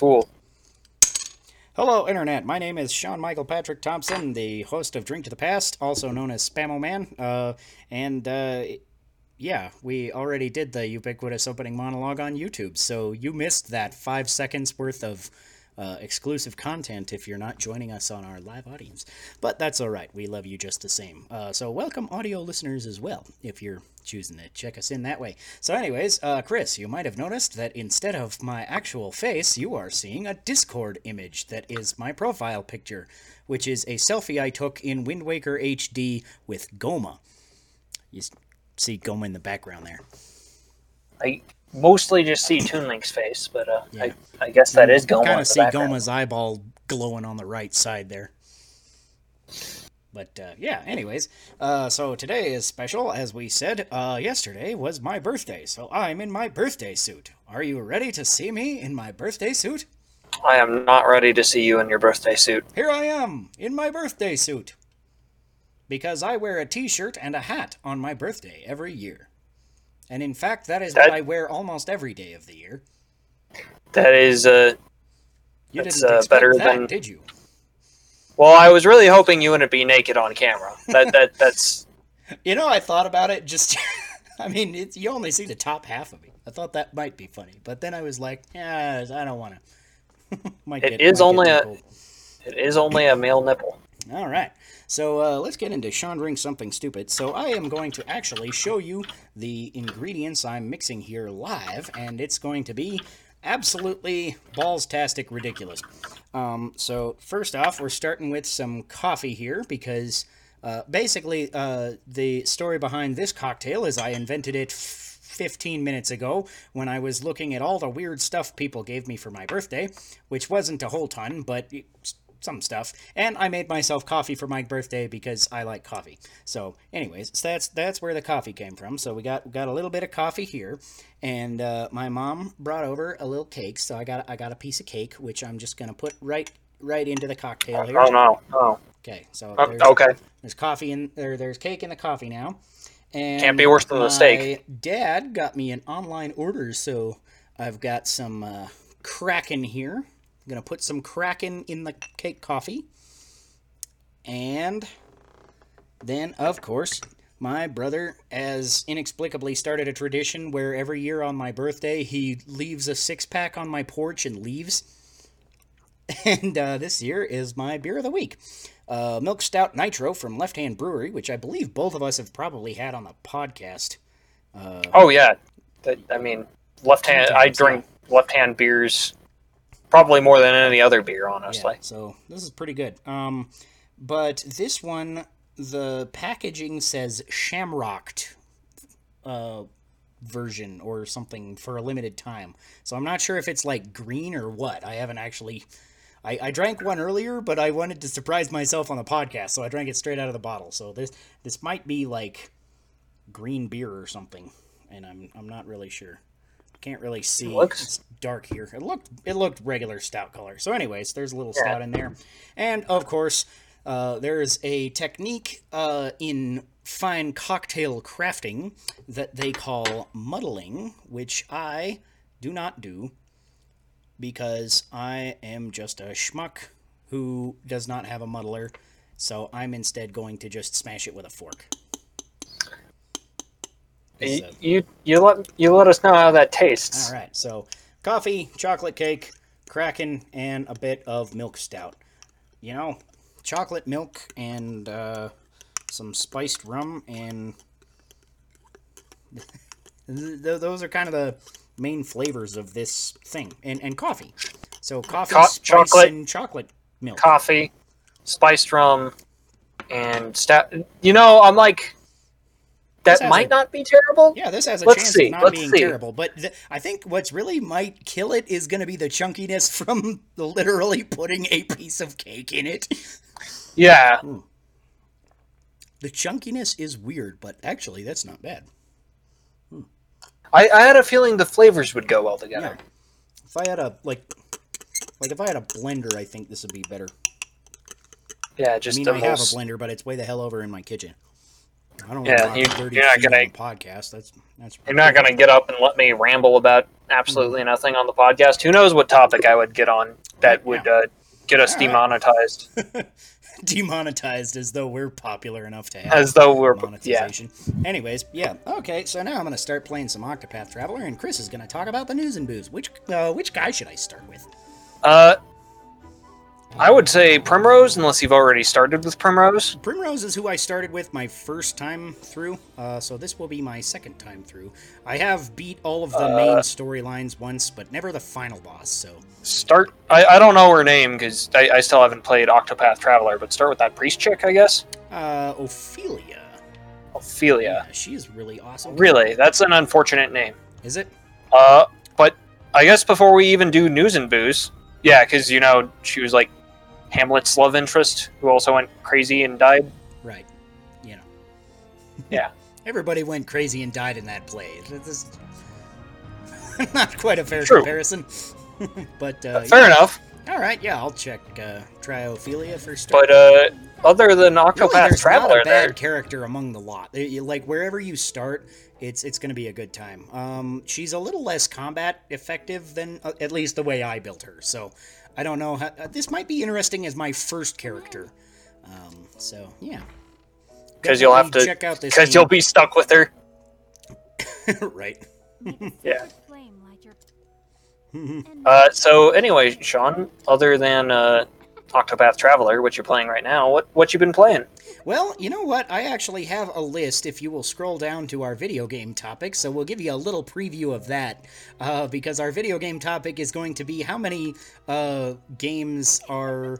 fool. Hello, Internet. My name is Sean Michael Patrick Thompson, the host of Drink to the Past, also known as Spamo Man. Uh, and uh, yeah, we already did the ubiquitous opening monologue on YouTube, so you missed that five seconds worth of uh, exclusive content if you're not joining us on our live audience. But that's all right. We love you just the same. Uh, so welcome audio listeners as well, if you're choosing to check us in that way. So, anyways, uh, Chris, you might have noticed that instead of my actual face, you are seeing a Discord image that is my profile picture, which is a selfie I took in Wind Waker HD with Gohma. You see Gohma in the background there. I mostly just see Toon Link's face, but uh, yeah. I, I guess that is Gohma. I Kind of see background. Gohma's eyeball glowing on the right side there. But uh, yeah, anyways, uh, so today is special, as we said. Uh, yesterday was my birthday, so I'm in my birthday suit. Are you ready to see me in my birthday suit? I am not ready to see you in your birthday suit. Here I am, in my birthday suit. Because I wear a t shirt and a hat on my birthday every year. And in fact, that is that, what I wear almost every day of the year. That is, uh, you didn't uh, better that, than. Did you? Well, I was really hoping you wouldn't be naked on camera. That that that's. you know, I thought about it. Just, I mean, it, you only see the top half of me. I thought that might be funny, but then I was like, yeah, I don't want to. it get, is only a. It is only a male nipple. All right. So uh, let's get into Sean Ring Something Stupid. So I am going to actually show you the ingredients I'm mixing here live, and it's going to be absolutely balls-tastic ridiculous. Um, so first off, we're starting with some coffee here because uh, basically uh, the story behind this cocktail is I invented it 15 minutes ago when I was looking at all the weird stuff people gave me for my birthday, which wasn't a whole ton, but some stuff. And I made myself coffee for my birthday because I like coffee. So, anyways, so that's that's where the coffee came from. So we got got a little bit of coffee here, and uh, my mom brought over a little cake. So I got I got a piece of cake, which I'm just gonna put right right into the cocktail here. Oh no! Oh. Okay, so oh, there's, okay. There's coffee in there. There's cake in the coffee now. And Can't be worse than the steak. Dad got me an online order, so I've got some uh, Kraken here going to put some Kraken in the cake coffee. And then, of course, my brother has inexplicably started a tradition where every year on my birthday he leaves a six pack on my porch and leaves. And uh, this year is my beer of the week. Uh, Milk Stout Nitro from Left Hand Brewery, which I believe both of us have probably had on the podcast. Uh, oh, yeah. I mean, left hand, I drink left hand beers probably more than any other beer, honestly. Yeah, so this is pretty good. Um, but this one, the packaging says Shamrocked uh, version or something for a limited time. So I'm not sure if it's like green or what. I haven't actually. I, I drank one earlier, but I wanted to surprise myself on the podcast, so I drank it straight out of the bottle. So this this might be like green beer or something, and I'm I'm not really sure. Can't really see. It looks it's dark here. It looked it looked regular stout color. So, anyways, there's a little yeah. stout in there, and of course, uh, there is a technique uh, in fine cocktail crafting that they call muddling, which I do not do because I am just a schmuck who does not have a muddler. So I'm instead going to just smash it with a fork. You, you you let you let us know how that tastes. All right. So coffee, chocolate cake, Kraken, and a bit of milk stout. You know, chocolate milk and uh, some spiced rum and those are kind of the main flavors of this thing and, and coffee so coffee Co- chocolate and chocolate milk coffee spiced rum and stout you know i'm like that might a, not be terrible. Yeah, this has a Let's chance see. of not Let's being see. terrible. But th- I think what's really might kill it is going to be the chunkiness from literally putting a piece of cake in it. Yeah. Hmm. The chunkiness is weird, but actually, that's not bad. Hmm. I, I had a feeling the flavors would go well together. Yeah. If I had a like, like if I had a blender, I think this would be better. Yeah, just. I mean, I have a blender, but it's way the hell over in my kitchen. I don't yeah, you, are not gonna podcast. That's that's. You're not gonna get up and let me ramble about absolutely nothing on the podcast. Who knows what topic I would get on that would uh, get us demonetized? Demonetized as though we're popular enough to have As though we're yeah. Anyways, yeah. Okay, so now I'm gonna start playing some Octopath Traveler, and Chris is gonna talk about the news and booze. Which uh, which guy should I start with? Uh, I would say Primrose, unless you've already started with Primrose. Primrose is who I started with my first time through, uh, so this will be my second time through. I have beat all of the Uh, main storylines once, but never the final boss. So Start. I, I don't know her name because I, I still haven't played Octopath Traveler, but start with that priest chick, I guess. uh, Ophelia. Ophelia. she is really awesome. Really, that's an unfortunate name. Is it? Uh, but I guess before we even do news and booze, yeah, because you know she was like Hamlet's love interest, who also went crazy and died. Right. You know. Yeah. Everybody went crazy and died in that play. This is not quite a fair True. comparison. but uh, Fair yeah. enough. All right, yeah, I'll check uh, for start. But uh, other than Really, there's Traveler, not a bad there, character among the lot. Like wherever you start, it's it's going to be a good time. Um, she's a little less combat effective than uh, at least the way I built her. So I don't know. How, uh, this might be interesting as my first character. Um, so yeah, because you'll have to, check out this. because you'll be stuck with her. right. Yeah. Flame light your Uh, so anyway, Sean, other than uh, Octopath Traveler, which you're playing right now, what what you been playing? Well, you know what? I actually have a list if you will scroll down to our video game topic, so we'll give you a little preview of that. Uh, because our video game topic is going to be how many uh, games are.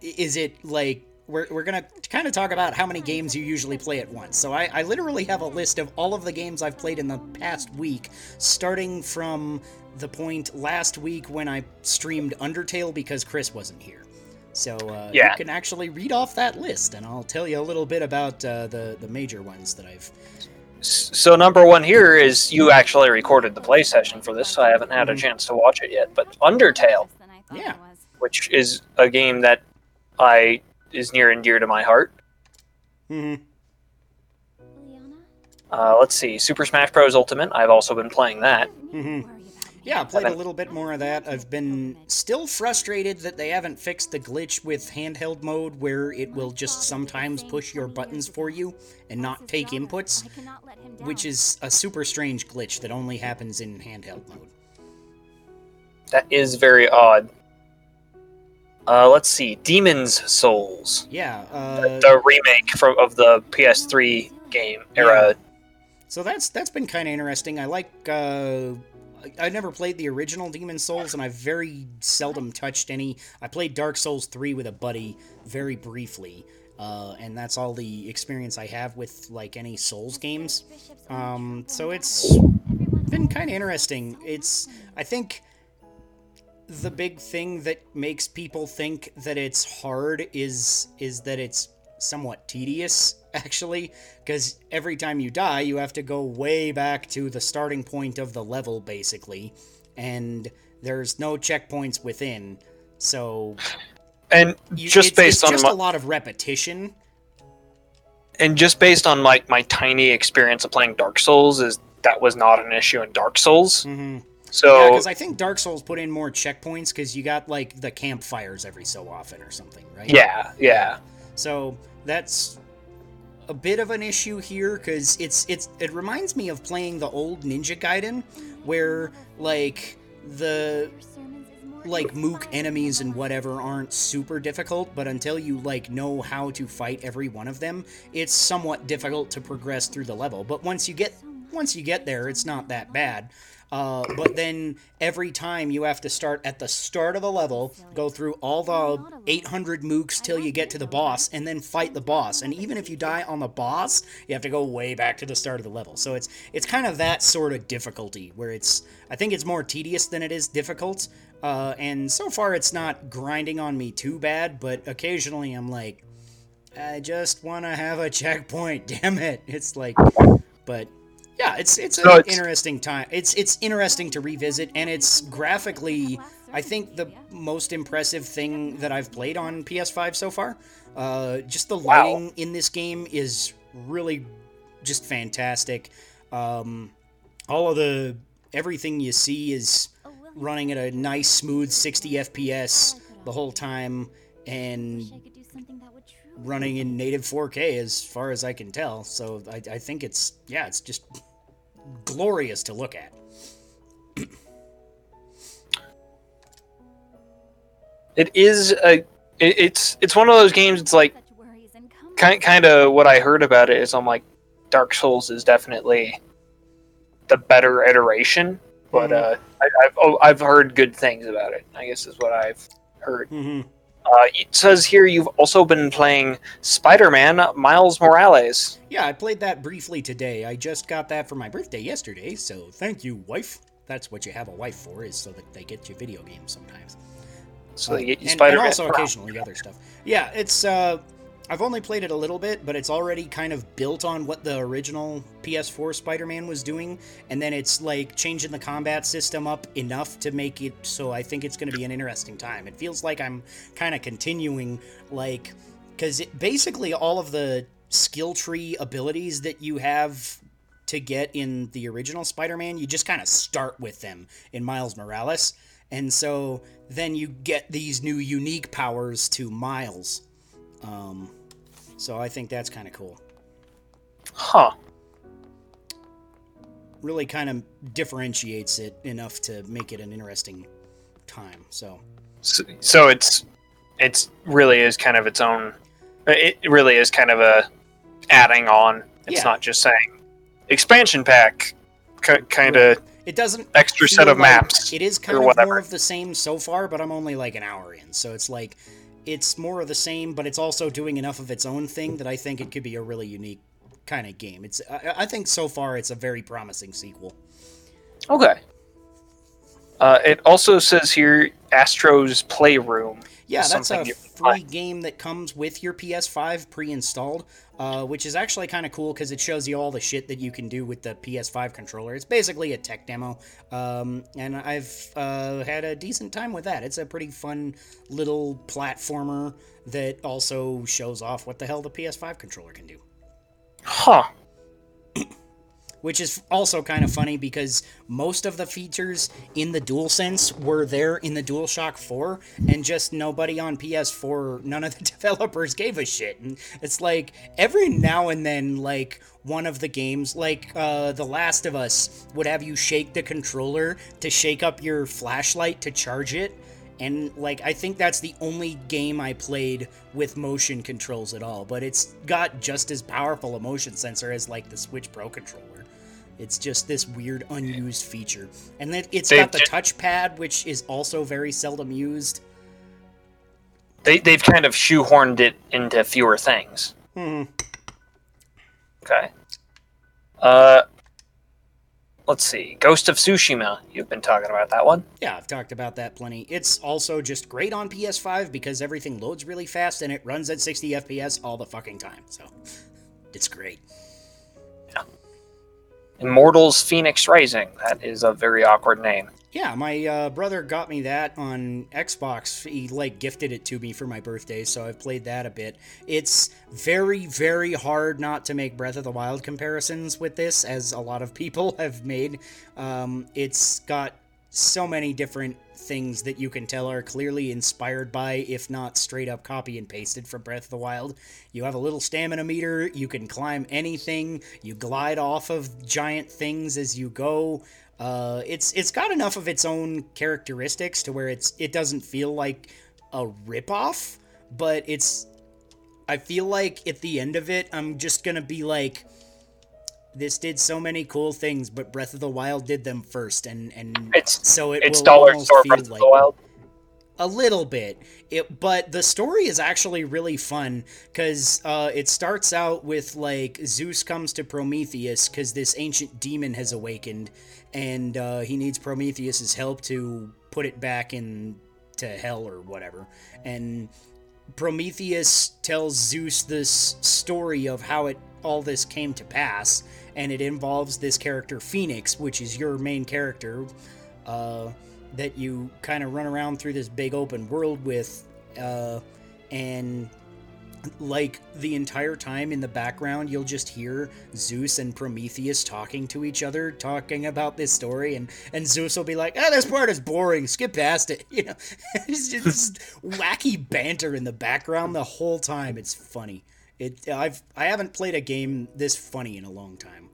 Is it like. We're, we're gonna kind of talk about how many games you usually play at once. So I, I literally have a list of all of the games I've played in the past week, starting from the point last week when I streamed Undertale because Chris wasn't here. So uh, Yeah. you can actually read off that list, and I'll tell you a little bit about uh, the the major ones that I've. So number one here is you actually recorded the play session for this, so I haven't had a Mhm. chance to watch it yet. But Undertale, than I thought Yeah. which is a game that I is near and dear to my heart. Mhm. Uh, let's see, Super Smash Bros. Ultimate. I've also been playing that. Mhm. Worry about me. Yeah, I played a little bit more of that. I've been still frustrated that they haven't fixed the glitch with handheld mode where it will just sometimes push your buttons for you and not take inputs, I cannot let him down. which is a super strange glitch that only happens in handheld mode. That is very odd. Uh, let's see, Demon's Souls, Yeah, uh, the remake from of the PS3 game era. So that's that's been kind of interesting. I like. Uh, I- I never played the original Demon Souls, and I've very seldom touched any. I played Dark Souls three with a buddy very briefly, uh, and that's all the experience I have with like any Souls games. Um, so it's been kind of interesting. It's I think the big thing that makes people think that it's hard is is that it's somewhat tedious actually because every time you die you have to go way back to the starting point of the level basically and there's no checkpoints within so And you, just it's, based it's on just my, a lot of repetition and just based on my, my tiny experience of playing Dark Souls, is that was not an issue in Dark Souls. mm-hmm. So Yeah, because I think Dark Souls put in more checkpoints because you got like the campfires every so often or something, right? yeah, yeah. So that's a bit of an issue here because it's it's it reminds me of playing the old Ninja Gaiden, where like the like mook enemies and whatever aren't super difficult, but until you like know how to fight every one of them, it's somewhat difficult to progress through the level. But once you get once you get there, it's not that bad. Uh, but then every time you have to start at the start of the level, go through all the 800 mooks till you get to the boss, and then fight the boss. And even if you die on the boss, you have to go way back to the start of the level. So it's it's kind of that sort of difficulty where it's I think it's more tedious than it is difficult. Uh, and so far, it's not grinding on me too bad, but occasionally I'm like, I just want to have a checkpoint. Damn it! It's like, but yeah, it's it's So an it's- interesting time. It's it's interesting to revisit, and it's graphically, I think the most impressive thing that I've played on PS5 so far. Uh, just the Wow. lighting in this game is really just fantastic. Um, all of the everything you see is running at a nice smooth 60 FPS the whole time and wish I could do something that would truly running in native 4K as far as I can tell. So I, I think it's yeah, it's just glorious to look at. It is a. It, it's it's one of those games. It's like such worries and come kind kind of what I heard about it is I'm like, Dark Souls is definitely the better iteration, but Mhm. uh, I, I've oh, I've heard good things about it. I guess is what I've heard. hmm Uh, it says here you've also been playing Spider-Man Miles Morales. Yeah, I played that briefly today. I just got that for my birthday yesterday, so thank you, wife. That's what you have a wife for, is so that they get you video games sometimes. So Uh, they get you and, and Spider-Man. also occasionally other stuff. Yeah, it's uh I've only played it a little bit, but it's already kind of built on what the original PS4 Spider-Man was doing, and then it's like changing the combat system up enough to make it so I think it's going to be an interesting time. It feels like I'm kind of continuing like cuz basically all of the skill tree abilities that you have to get in the original Spider-Man, you just kind of start with them in Miles Morales. And so then you get these new unique powers to Miles. Um, so I think that's kind of cool. Huh. Really kind of differentiates it enough to make it an interesting time. So So, so it's it's really is kind of its own. It really is kind of a adding on. It's Yeah. not just saying expansion pack, k- kind of it doesn't extra set of like- maps. It is kind or of whatever. more of the same so far, but I'm only like an hour in. So it's like it's more of the same, but it's also doing enough of its own thing that I think it could be a really unique kind of game. It's I, I think so far it's a very promising sequel. Okay. Uh, it also says here Astro's Playroom. Yeah, that's a something you can free game that comes with your PS5 pre-installed, uh, which is actually kind of cool because it shows you all the shit that you can do with the PS5 controller. It's basically a tech demo, um, and I've uh, had a decent time with that. It's a pretty fun little platformer that also shows off what the hell the PS5 controller can do. Huh. Which is also kind of funny because most of the features in the DualSense were there in the DualShock 4, and just nobody on PS4, none of the developers gave a shit. And it's like every now and then, like one of the games, like uh, The Last of Us, would have you shake the controller to shake up your flashlight to charge it. And like I think that's the only game I played with motion controls at all, but it's got just as powerful a motion sensor as like the Switch Pro controller. It's just this weird unused feature. And then it's They've got the touchpad, which is also very seldom used. They they've kind of shoehorned it into fewer things. Hmm. Okay. Uh, let's see. Ghost of Tsushima. You've been talking about that one. Yeah, I've talked about that plenty. It's also just great on PS5 because everything loads really fast and it runs at 60 FPS all the fucking time. So it's great. Immortals Phoenix Rising. That is a very awkward name. Yeah, my uh, brother got me that on Xbox. He like gifted it to me for my birthday, so I've played that a bit. It's very, very hard not to make Breath of the Wild comparisons with this, as a lot of people have made. Um, it's got so many different things that you can tell are clearly inspired by, if not straight up copy and pasted from Breath of the Wild. You have a little stamina meter, you can climb anything, you glide off of giant things as you go. Uh, it's it's got enough of its own characteristics to where it's it doesn't feel like a ripoff, but it's I feel like at the end of it, I'm just gonna be like, this did so many cool things, but Breath of the Wild did them first, and and It's- so it It's will dollar almost store feel Breath of like the Wild. a little bit it but the story is actually really fun because uh, it starts out with like zeus comes to prometheus because this ancient demon has awakened and uh, he needs prometheus's help to put it back in to hell or whatever and prometheus tells zeus this story of how it all this came to pass and it involves this character phoenix which is your main character uh, that you kind of run around through this big open world with, uh, and like the entire time in the background you'll just hear Zeus and Prometheus talking to each other talking about this story and and Zeus will be like ah this part is boring. Skip past it. You know it's just wacky banter in the background the whole time. It's funny. It I've I haven't played a game this funny in a long time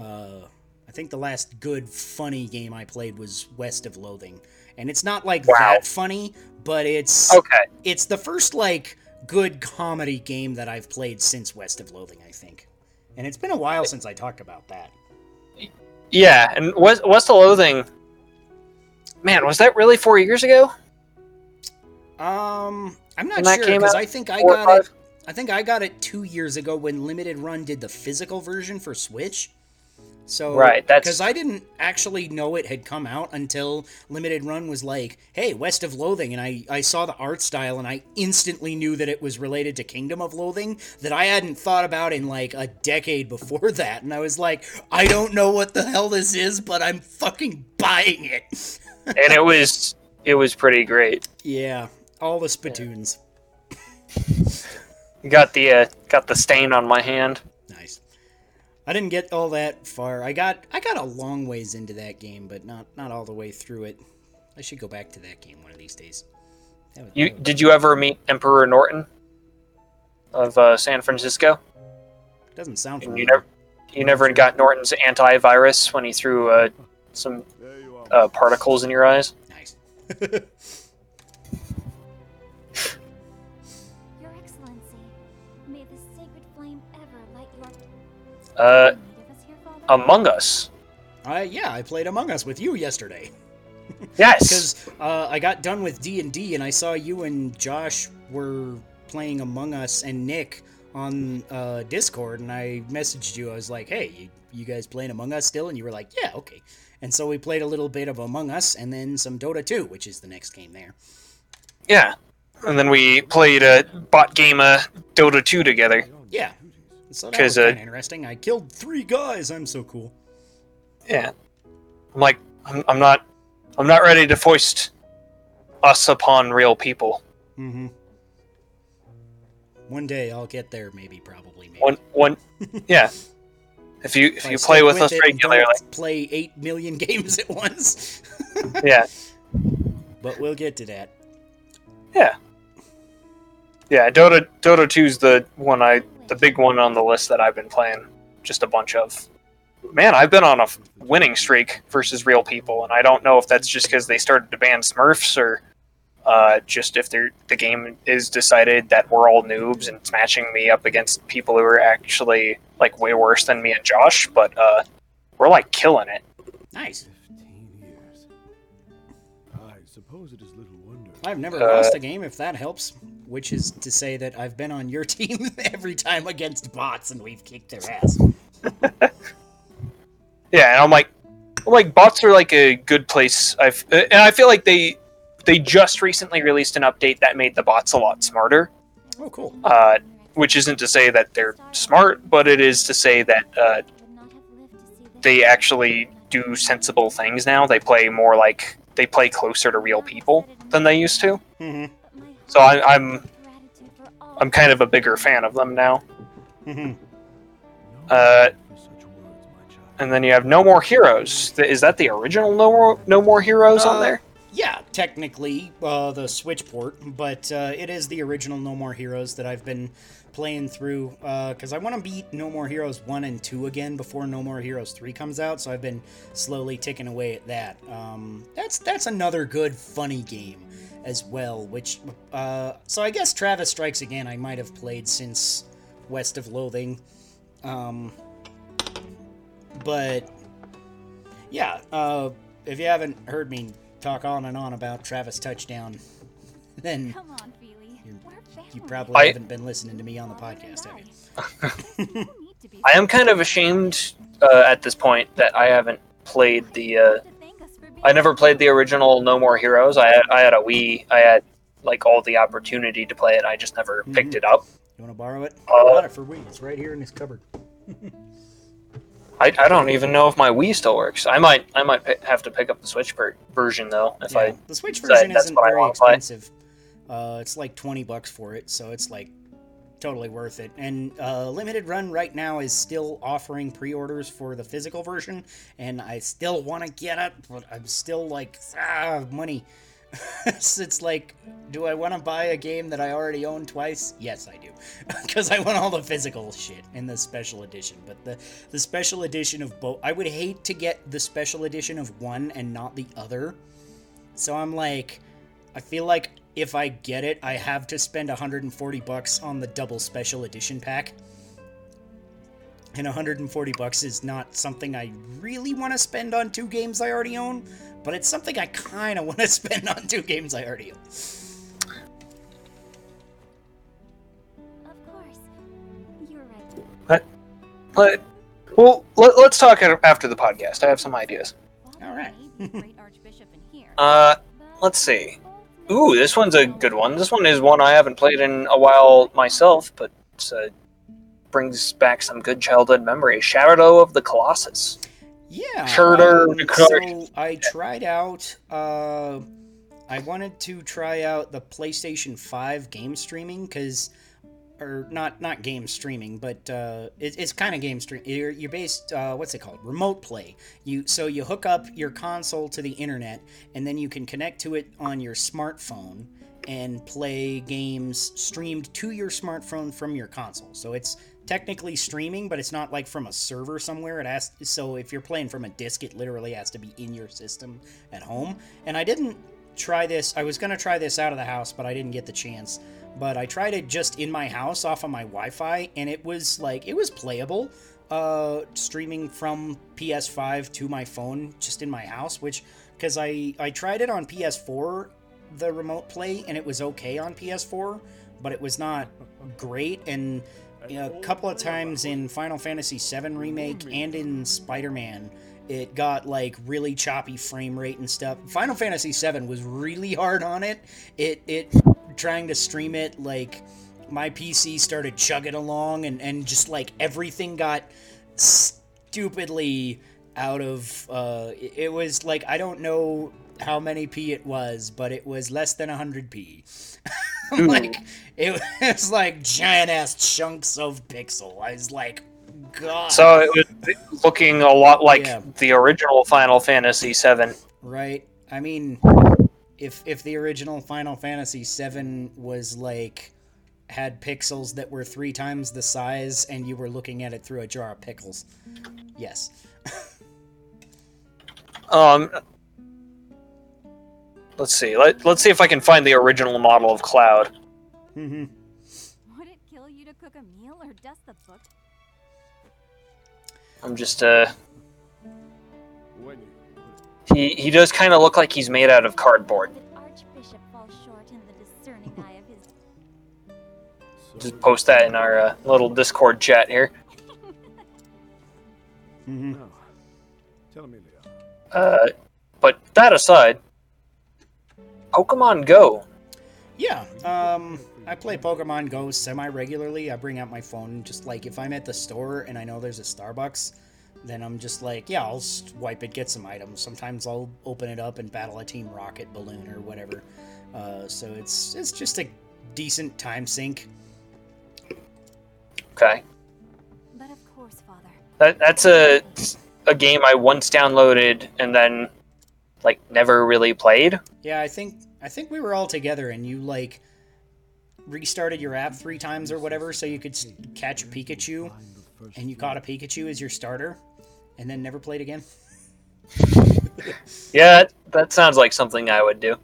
uh I think the last good funny game I played was West of Loathing and it's not like Wow. that funny but it's Okay. it's the first like good comedy game that I've played since West of Loathing, I think. And it's been a while since I talked about that. Yeah, and West, West of Loathing. Man, was that really four years ago? Um, I'm not sure because I think I got it. I think I got it two years ago when Limited Run did the physical version for Switch. So Right, that's- because I didn't actually know it had come out until Limited Run was like, "Hey, West of Loathing," and I I saw the art style and I instantly knew that it was related to Kingdom of Loathing that I hadn't thought about in like a decade before that, and I was like, I don't know what the hell this is, but I'm fucking buying it. and it was it was pretty great. yeah, all the spittoons. Got the uh, got the stain on my hand. Nice. I didn't get all that far. I got I got a long ways into that game, but not not all the way through it. I should go back to that game one of these days. Was- You did you ever meet Emperor Norton of uh, San Francisco? doesn't sound familiar. you never you never got Norton's antivirus when he threw uh, some uh, particles in your eyes. Nice. Uh, Need of us here, Father? Among Us. uh, yeah, I played Among Us with you yesterday Yes. because uh, I got done with D and D, and I saw you and Josh were playing Among Us and Nick on uh, Discord, and I messaged you. I was like, "Hey, you, you guys playing Among Us still?" And you were like, "Yeah, okay." And so we played a little bit of Among Us, and then some Dota 2, which is the next game there. Yeah. And then we played a bot game of Dota 2 together. Yeah. So that was uh, kind of interesting. I killed three guys. I'm so cool. Yeah. I'm like, I'm, I'm not, I'm not ready to foist us upon real people. Mm-hmm. One day I'll get there, maybe, probably, maybe. One, one, yeah. If you if I you play with us regularly, play eight million games at once. yeah, but we'll get to that. yeah, yeah. Dota Dota 2's the one I, the big one on the list that I've been playing. Just a bunch of. Man, I've been on a winning streak versus real people, and I don't know if that's just because they started to ban Smurfs or uh, just if they're, the game is decided that we're all noobs and it's matching me up against people who are actually like way worse than me and Josh. But uh, we're like killing it. Nice. I suppose it is little wonder. I've never Uh, lost a game, if that helps. Which is to say that I've been on your team every time against bots, and we've kicked their ass. Yeah, and I'm like, I'm like bots are like a good place. I've and I feel like they they just recently released an update that made the bots a lot smarter. Oh, cool. Uh, which isn't to say that they're smart, but it is to say that uh, they actually do sensible things now. They play more like they play closer to real people than they used to. Mm-hmm. So I, I'm I'm kind of a bigger fan of them now. Mm-hmm. Uh, For such words, my child. And then you have No More Heroes. Is that the original No More No More Heroes Uh, on there? Yeah, technically, uh, the Switch port, but uh, it is the original No More Heroes that I've been playing through because I want to beat No More Heroes 1 and 2 again before No More Heroes 3 comes out, so I've been slowly ticking away at that. Um, that's that's another good, funny game as well, which, uh, so I guess Travis Strikes Again I might have played since West of Loathing. Um, but yeah, uh, if you haven't heard me talk on and on about Travis Touchdown, then Come on, you probably I- haven't been listening to me on the podcast, have you? No need to be I am kind of ashamed uh, at this point that I haven't played the. Uh, to thank us for being I never played the original No More Heroes. I had, I had a Wii. I had like all the opportunity to play it. I just never picked Mhm. it up. You want to borrow it? Uh, I got it for Wii. It's right here in this cupboard. I, I don't even know if my Wii still works. I might I might pi- have to pick up the Switch per- version though. If Yeah, I the Switch version that's isn't what very wanna play. expensive. Uh, it's like twenty bucks for it, so it's like totally worth it. And uh, limited run right now is still offering pre-orders for the physical version, and I still want to get it, but I'm still like ah money. It's like, do I want to buy a game that I already own twice? Yes, I do, because I want all the physical shit in the special edition. But the the special edition of both, I would hate to get the special edition of one and not the other. So I'm like, I feel like if I get it, I have to spend 140 bucks on the double special edition pack. And 140 bucks is not something I really want to spend on two games I already own, but it's something I kind of want to spend on two games I already own. Of course. You're right. But well, let, let's talk after the podcast. I have some ideas. All right. Great Archbishop in here. Uh, let's see. Ooh, this one's a good one. This one is one I haven't played in a while myself, but uh, brings back some good childhood memories. Shadow of the Colossus. Yeah. Shooter, um, so I tried out. Uh, I wanted to try out the PlayStation Five game streaming because, or not not game streaming, but uh, it, it's kind of game stream. You're, you're based. Uh, what's it called? Remote play. You so you hook up your console to the internet, and then you can connect to it on your smartphone and play games streamed to your smartphone from your console. So it's technically streaming, but it's not like from a server somewhere. It has so if you're playing from a disc, it literally has to be in your system at home. And I didn't try this. I was gonna try this out of the house, but I didn't get the chance. But I tried it just in my house off of my Wi-Fi, and it was like it was playable. Uh, streaming from PS5 to my phone just in my house, which because I I tried it on PS4 the remote play and it was okay on PS4, but it was not great. And you know, a couple of times in Final Fantasy VII Remake and in Spider Man, it got like really choppy frame rate and stuff. Final Fantasy VII was really hard on it. It it trying to stream it like my PC started chugging along and and just like everything got stupidly out of uh it was like I don't know how many p it was, but it was less than 100p. like it was like giant ass chunks of pixel. I was like, God. So it was looking a lot like Yeah. the original Final Fantasy VII. right? I mean, if if the original Final Fantasy VII was like had pixels that were three times the size, and you were looking at it through a jar of pickles, yes. Um, let's see. Let, let's see if I can find the original model of Cloud. hmm Would it kill you to cook a meal or dust the book? I'm just uh, When you he he does kind of look like he's made out of cardboard. Did Archbishop fall short in the discerning eye of his Just post that in our uh, little Discord chat here. hmm tell me, Uh, but that aside, Pokemon Go. Yeah, um, I play Pokemon Go semi regularly. I bring out my phone just like if I'm at the store and I know there's a Starbucks, then I'm just like, yeah, I'll wipe it, get some items. Sometimes I'll open it up and battle a Team Rocket balloon or whatever. Uh, so it's it's just a decent time sink. Okay, But of course, Father. that that's a a game I once downloaded and then like never really played. Yeah, I think I think we were all together and you like restarted your app three times or whatever so you could catch a Pikachu and you caught a Pikachu as your starter and then never played again. Yeah, that, that sounds like something I would do.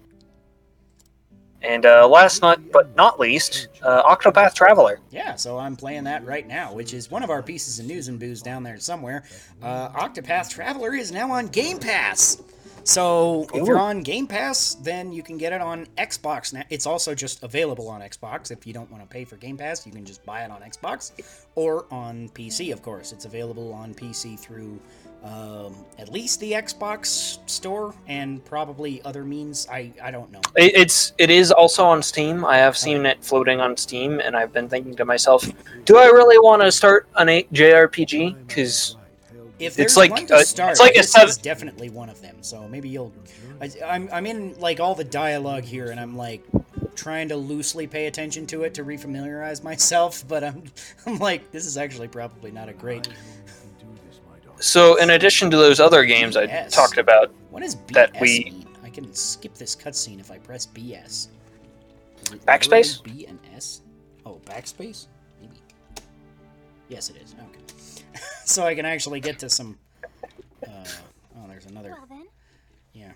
And uh, last not but not least, uh, Octopath Traveler. Yeah, so I'm playing that right now, which is one of our pieces of news and booze down there somewhere. Uh, Octopath Traveler is now on Game Pass. So if you're on Game Pass, then you can get it on Xbox now. It's also just available on Xbox. If you don't want to pay for Game Pass, you can just buy it on Xbox or on PC, of course. It's available on PC through um, at least the Xbox store and probably other means. I, I don't know. It, it's it is also on Steam. I have seen it floating on Steam, and I've been thinking to myself, do I really want to start an JRPG? Because If It's like one to a- start, it's like a this seven- is definitely one of them. So maybe you'll. I, I'm I'm in like all the dialogue here, and I'm like, trying to loosely pay attention to it to refamiliarize myself, but I'm I'm like this is actually probably not a great. I who can do this, my daughter. So, in addition to those other games I talked about, What does BS That we- mean? I can skip this cutscene if I press BS. Backspace? literally B and S. Oh, backspace? Maybe. Yes, it is. Okay. So I can actually get to some. Uh, oh, there's another. Well then, Yeah.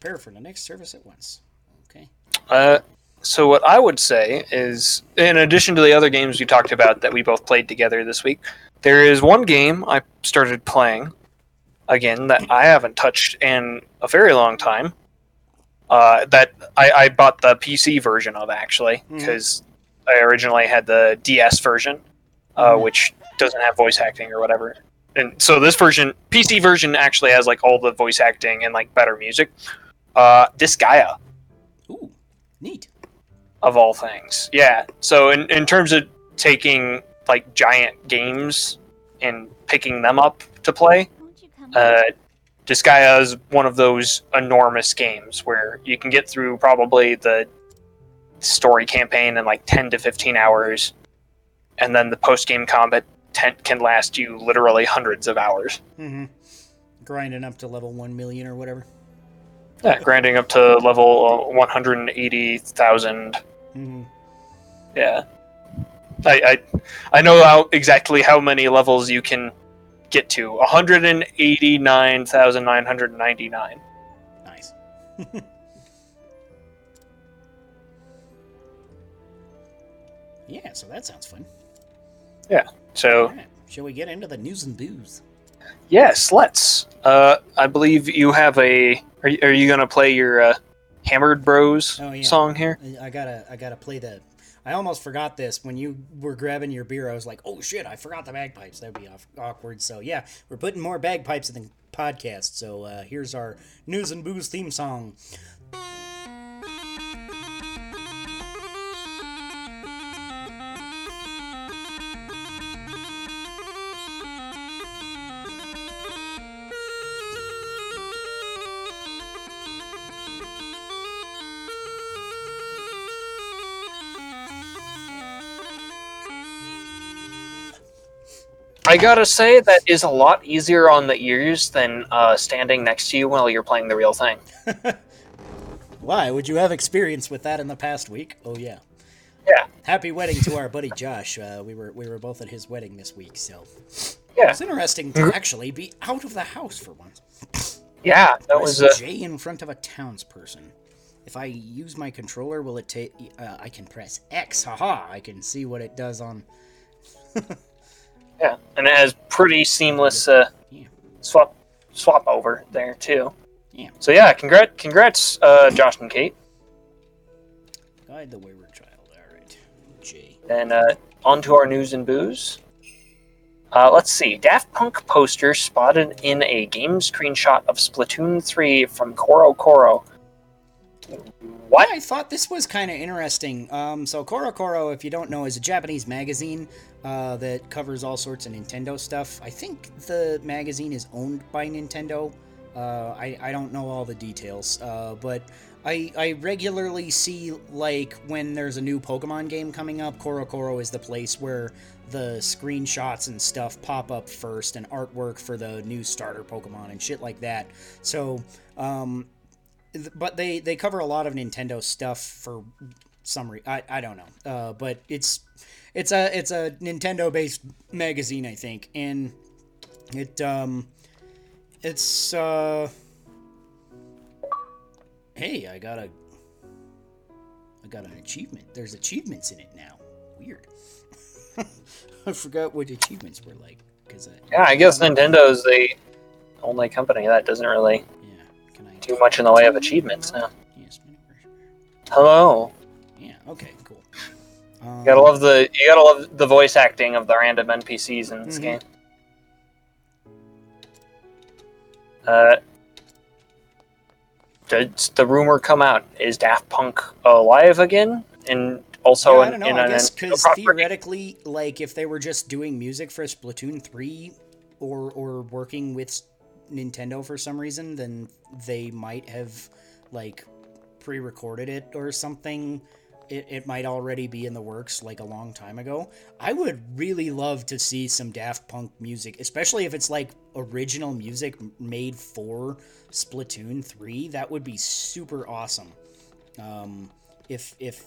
Prepare for the next service at once. Okay. Uh, so what I would say is, in addition to the other games we talked about that we both played together this week, there is one game I started playing again that I haven't touched in a very long time. Uh, that I, I bought the PC version of actually because I originally had the DS version, uh, Mhm. which doesn't have voice acting or whatever. And so this version, PC version, actually has like all the voice acting and like better music. Uh, Disgaea Ooh, neat. of all things. Yeah. So in, in terms of taking like giant games and picking them up to play, won't you come? uh, Disgaea is one of those enormous games where you can get through probably the story campaign in like 10 to 15 hours, and then the post game combat tent can last you literally hundreds of hours. Mm-hmm. Grinding up to level one million or whatever. Yeah, grinding up to level uh, 180,000 Mm-hmm. Yeah. I, I I know how exactly how many levels you can get to. 189,999. Nice. yeah, so that sounds fun. So, Alright, Shall we get into the news and booze? yes, let's. Uh I believe you have a Are you, are you going to play your uh, Hammered Bros Oh, yeah. song here? I- I gotta, I gotta play the. I almost forgot this when you were grabbing your beer. I was like, "Oh shit, I forgot the bagpipes." That'd be off, awkward. So yeah, we're putting more bagpipes in the podcast. So uh, here's our news and booze theme song. I gotta say that is a lot easier on the ears than uh, standing next to you while you're playing the real thing. Why would you have experience with that in the past week? Oh yeah. Yeah. Happy wedding to our buddy Josh. Uh, we were we were both at his wedding this week, so Yeah, it's interesting to actually be out of the house for once. yeah, that was uh, J in front of a townsperson. If I use my controller, will it take? Uh, I can press X. Haha! I can see what it does on. yeah, and it has pretty seamless uh, swap swap over there too. Yeah. So yeah, congrats, congrats, uh, Josh and Kate. Guide the wayward child. All right. J. And uh, on to our news and booze. Uh, let's see. Daft Punk poster spotted in a game screenshot of Splatoon 3 from CoroCoro. What? Yeah, I thought this was kind of interesting. Um, so CoroCoro, if you don't know, is a Japanese magazine uh, that covers all sorts of Nintendo stuff. I think the magazine is owned by Nintendo. Uh, I, I don't know all the details, uh, but I, I regularly see, like, when there's a new Pokemon game coming up, CoroCoro is the place where the screenshots and stuff pop up first and artwork for the new starter Pokemon and shit like that. So, um, but they they cover a lot of Nintendo stuff for some re- I, I don't know. Uh, but it's it's a it's a Nintendo based magazine, I think, and it um it's uh hey, I got a I got an achievement. There's achievements in it now. Weird. I forgot what achievements were like because I Yeah, I guess Nintendo's the only company that doesn't really yeah. Can I do much in the way of achievements now. Yes. Hello. Yeah. Okay. Um, You gotta love the you gotta love the voice acting of the random NPCs in this Mhm. game. Uh, did the rumor come out? Is Daft Punk alive again? And also yeah, I don't know. in I guess because theoretically, like if they were just doing music for Splatoon three, or or working with Nintendo for some reason, then they might have like pre-recorded it or something. It, it might already be in the works like a long time ago. I would really love to see some Daft Punk music, especially if it's like original music made for Splatoon 3. That would be super awesome. Um, if if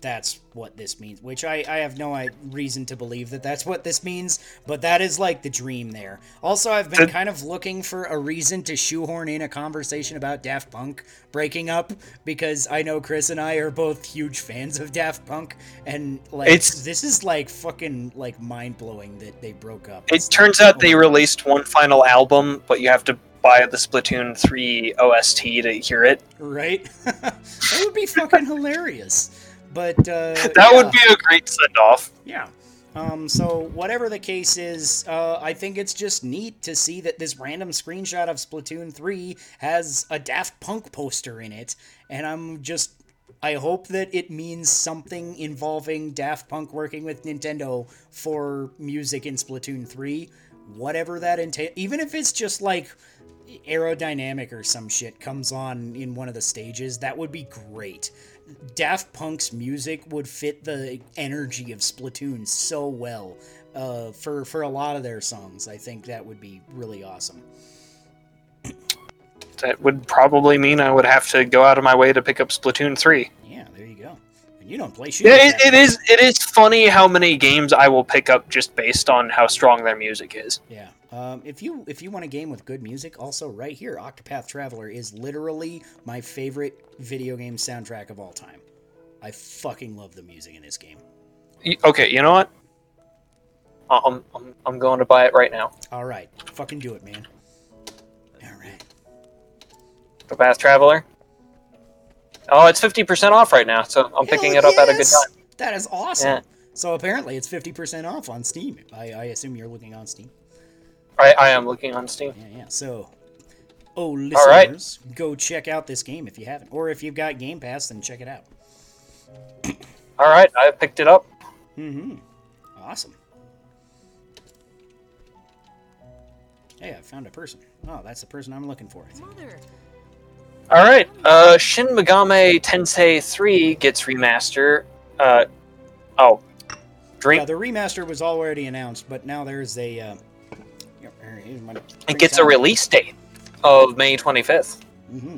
that's what this means, which I, I have no i- reason to believe that that's what this means, but that is like the dream there. Also, I've been kind of looking for a reason to shoehorn in a conversation about Daft Punk breaking up because I know Chris and I are both huge fans of Daft Punk, and like It's- this is like fucking like mind blowing that they broke up. It turns out they released one final album, but you have to buy the Splatoon 3 OST to hear it. right? that would be fucking hilarious. But uh, That yeah. would be a great send off. Yeah. Um, so whatever the case is, uh, I think it's just neat to see that this random screenshot of Splatoon 3 has a Daft Punk poster in it, and I'm just I hope that it means something involving Daft Punk working with Nintendo for music in Splatoon 3, whatever that entails, even if it's just like aerodynamic or some shit comes on in one of the stages, that would be great. Daft Punk's music would fit the energy of Splatoon so well. Uh, for for a lot of their songs, I think that would be really awesome. That would probably mean I would have to go out of my way to pick up Splatoon 3. You don't play. Yeah, it, it is it is funny how many games I will pick up just based on how strong their music is. Yeah. Um, if you if you want a game with good music, also right here, Octopath Traveler is literally my favorite video game soundtrack of all time. I fucking love the music in this game. Okay, you know what? I'm, I'm, I'm going to buy it right now. All right, fucking do it, man. All right. The Path Traveler. Oh, it's 50% off right now, so I'm picking Hell it up at a good time. That is awesome. Yeah. So apparently it's fifty percent off on Steam. I, I assume you're looking on Steam. I, I am looking on Steam. Yeah, yeah. So, oh, right. listeners, go check out this game if you haven't, or if you've got Game Pass, then check it out. All right, I picked it up. Mm-hmm. Awesome. Hey, I found a person. Oh, that's the person I'm looking for. I think. Mother, All right, uh, Shin Megami Tensei 3 gets remaster. Uh, oh, Dream. Yeah, the remaster was already announced, but now there's a. Uh, It gets a release date of May 25th. Mm-hmm.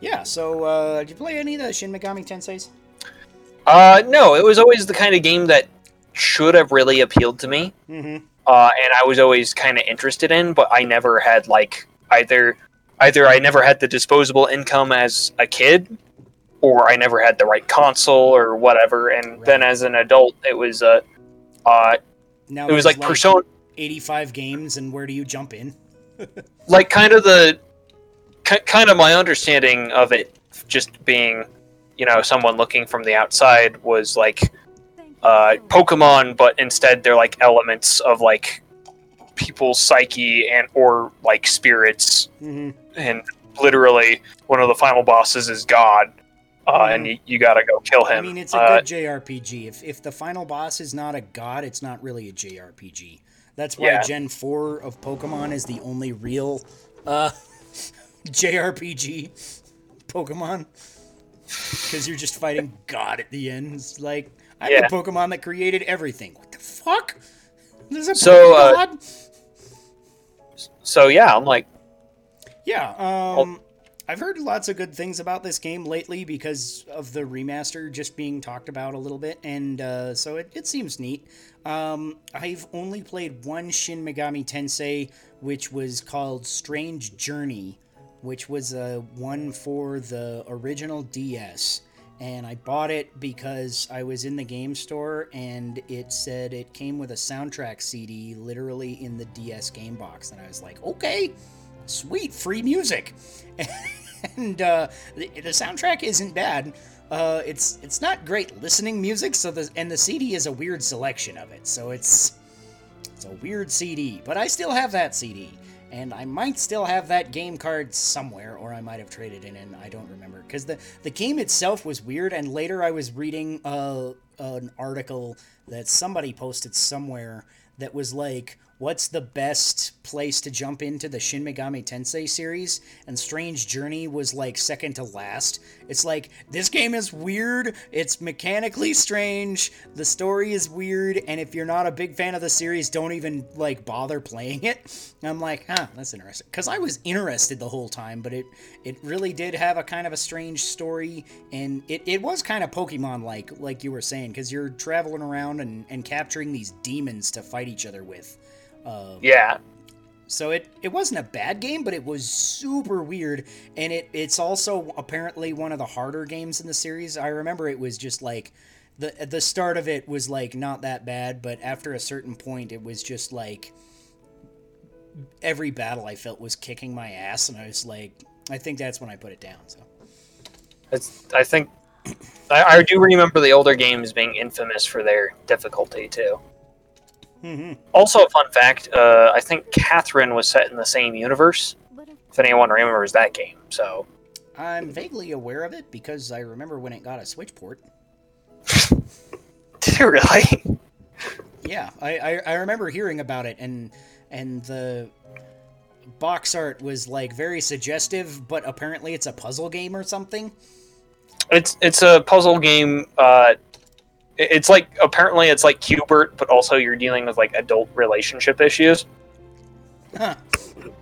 Yeah. So, uh, did you play any of the Shin Megami Tensei's? Uh, no, it was always the kind of game that should have really appealed to me, Mm-hmm. uh, and I was always kind of interested in, but I never had like either either I never had the disposable income as a kid, or I never had the right console or whatever. And then as an adult, it was uh, uh, Now it was there's like Persona, 85 games, and where do you jump in? like kind of the ki- kind of my understanding of it just being you know someone looking from the outside was like uh, pokemon but instead they're like elements of like people's psyche and or like spirits Mm-hmm. and literally one of the final bosses is god uh, and you, you gotta go kill him I mean, it's a Uh, good JRPG. If if the final boss is not a god, it's not really a JRPG. That's why Yeah. Gen 4 of Pokemon is the only real uh, JRPG Pokemon. Because you're just fighting God at the end. It's like, I'm Yeah. the Pokemon that created everything. What the fuck? There's a So, uh, god? So yeah i'm like Yeah, um, I've heard lots of good things about this game lately because of the remaster just being talked about a little bit, and uh, so it, it seems neat. Um, I've only played one Shin Megami Tensei, which was called Strange Journey, which was a one for the original DS. And I bought it because I was in the game store and it said it came with a soundtrack CD literally in the DS game box. And I was like, okay, sweet free music and uh, the, the soundtrack isn't bad uh, it's it's not great listening music so the and the cd is a weird selection of it so it's it's a weird cd but i still have that cd and i might still have that game card somewhere or i might have traded it in i don't remember. Because the the game itself was weird and later i was reading uh, an article that somebody posted somewhere that was like what's the best place to jump into the Shin Megami Tensei series, and Strange Journey was like second to last. It's like this game is weird, it's mechanically strange, the story is weird, and if you're not a big fan of the series, don't even like bother playing it. And I'm like, huh, that's interesting. Because I was interested the whole time, but it it really did have a kind of a strange story, and it, it was kind of Pokemon like, like you were saying, because you're traveling around and, and capturing these demons to fight each other with. Uh, Yeah. so it, it wasn't a bad game, but it was super weird, and it it's also apparently one of the harder games in the series. I remember it was just like the the start of it was like not that bad, but after a certain point, it was just like every battle I felt was kicking my ass, and I was like, I think that's when I put it down. So It's, I think I, I do remember the older games being infamous for their difficulty too. Hmm Also, a fun fact: uh, I think Catherine was set in the same universe. If anyone remembers that game, so I'm vaguely aware of it because I remember when it got a Switch port. did it really? Yeah, I, I, I remember hearing about it, and and the box art was like very suggestive, but apparently it's a puzzle game or something. It's it's a puzzle game. Uh, it's like apparently it's like Q*bert, but also you're dealing with like adult relationship issues. Huh.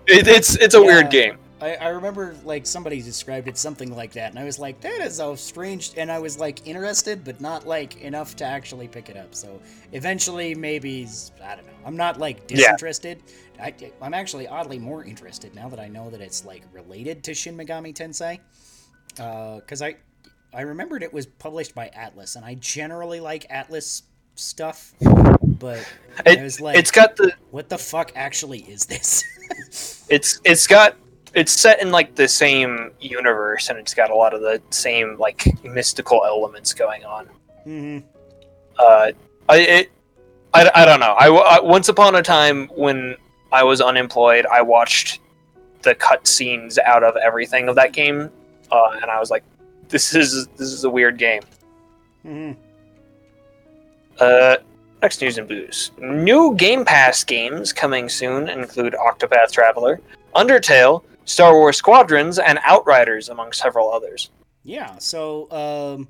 It, it's it's a Yeah. weird game. I, I remember like somebody described it something like that, and I was like, that is so strange. And I was like interested, but not like enough to actually pick it up. So eventually, maybe I don't know. I'm not like Yeah. disinterested. I, I'm actually oddly more interested now that I know that it's like related to Shin Megami Tensei. Uh, because I I remembered it was published by Atlus, and I generally like Atlus stuff, but I It, was like, it's got the what the fuck actually is this? it's it's got it's set in like the same universe and it's got a lot of the same like mystical elements going on Mm-hmm. uh i it i, I don't know I, I once upon a time when i was unemployed i watched the cutscenes out of everything of that game uh, and i was like this is this is a weird game hmm Uh, next news and booze. New Game Pass games coming soon include Octopath Traveler, Undertale, Star Wars Squadrons, and Outriders, among several others. Yeah, so um,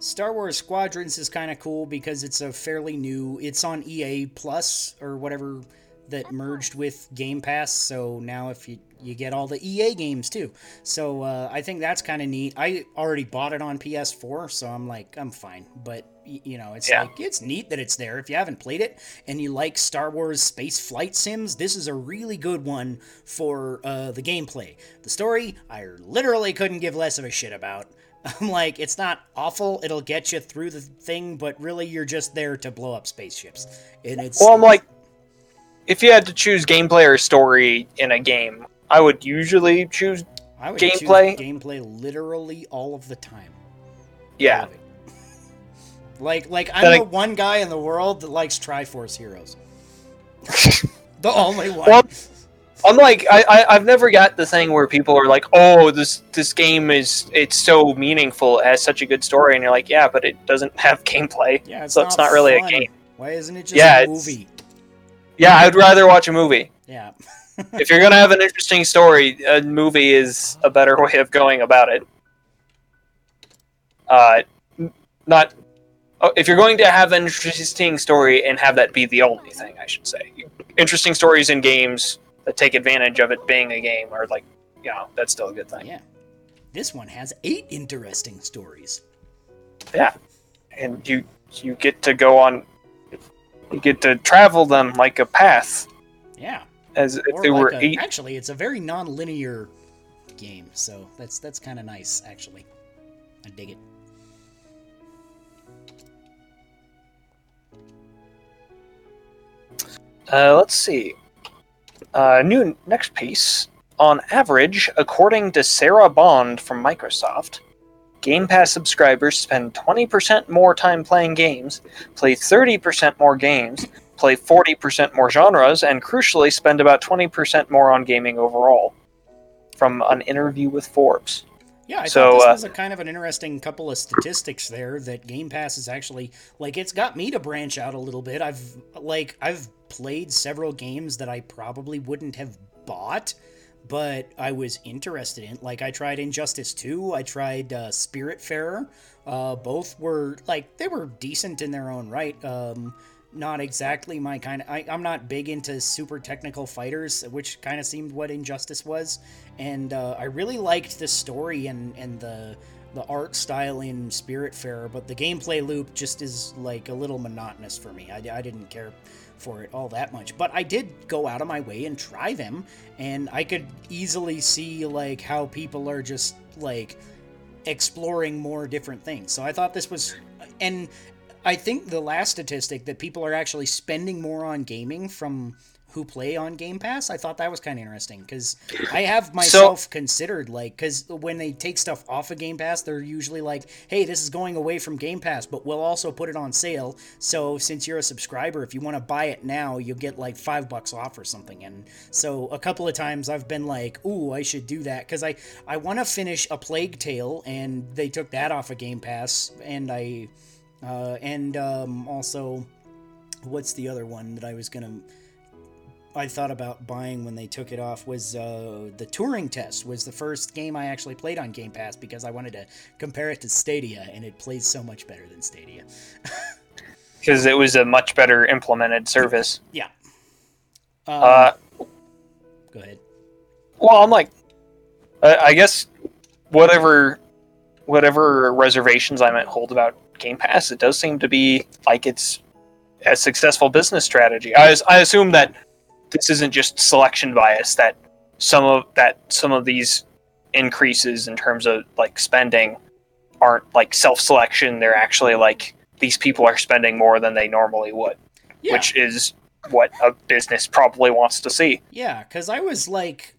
Star Wars Squadrons is kind of cool because it's a fairly new. It's on EA Plus or whatever that merged with Game Pass. So now if you you get all the EA games too. So uh, I think that's kind of neat. I already bought it on PS4, so I'm like I'm fine. But you know, it's Yeah. like it's neat that it's there. If you haven't played it and you like Star Wars space flight sims, this is a really good one for uh, the gameplay. The story, I literally couldn't give less of a shit about. I'm like, it's not awful. It'll get you through the thing, but really, you're just there to blow up spaceships. And it's Well, I'm like, if you had to choose gameplay or story in a game, I would usually choose. I would gameplay- choose gameplay literally all of the time. Yeah, All of it. Like, like I'm I- the one guy in the world that likes Triforce heroes. the only one. Well, I'm like, I, I I've never got the thing where people are like, oh, this this game is it's so meaningful, it has such a good story, and you're like, yeah, but it doesn't have gameplay. yeah, it's so not it's not really a game. Why isn't it just Yeah, a movie? Yeah, I'd rather watch a movie. Yeah. if you're gonna have an interesting story, a movie is a better way of going about it. Uh, not oh, if you're going to have an interesting story and have that be the only thing. I should say, interesting stories in games that take advantage of it being a game are like, you know, that's still a good thing. Yeah. This one has eight interesting stories. Yeah, and you you get to go on, you get to travel them like a path, Yeah. As if like were a- eight. Actually, it's a very non-linear game, so that's that's kind of nice. Actually, I dig it. Uh, let's see. Uh, new next piece. On average, according to Sarah Bond from Microsoft, Game Pass subscribers spend 20% more time playing games, play 30% more games, play 40% more genres, and crucially spend about 20% more on gaming overall. From an interview with Forbes. Yeah, I So, thought this uh, was a kind of an interesting couple of statistics there that Game Pass is actually like it's got me to branch out a little bit. I've like I've played several games that I probably wouldn't have bought, but I was interested in. Like I tried Injustice 2, I tried uh, Spiritfarer. Uh, both were like they were decent in their own right. Um, not exactly my kind of. I, I'm not big into super technical fighters, which kind of seemed what Injustice was. And uh, I really liked the story and and the the art style in Spiritfarer, but the gameplay loop just is like a little monotonous for me. I, I didn't care for it all that much, but I did go out of my way and try them, and I could easily see like how people are just like exploring more different things. So I thought this was, and I think the last statistic that people are actually spending more on gaming from who play on Game Pass, I thought that was kind of interesting because I have myself considered like because when they take stuff off of Game Pass, they're usually like, "Hey, this is going away from Game Pass, but we'll also put it on sale. So since you're a subscriber, if you want to buy it now, you'll get like five bucks off or something." And so a couple of times I've been like, "Ooh, I should do that," because I I want to finish a Plague Tale, and they took that off of Game Pass, and I uh, and um, also what's the other one that I was gonna I thought about buying when they took it off was uh, the Turing Test was the first game I actually played on Game Pass because I wanted to compare it to Stadia and it plays so much better than Stadia. because it was a much better implemented service. Yeah. Um, Uh, go ahead. well, I'm like, I, I guess whatever whatever reservations I might hold about Game Pass, it does seem to be like it's a successful business strategy. I, I assume that this isn't just selection bias that some of that some of these increases in terms of like spending aren't like self-selection they're actually like these people are spending more than they normally would Yeah. which is what a business probably wants to see Yeah, because I was like,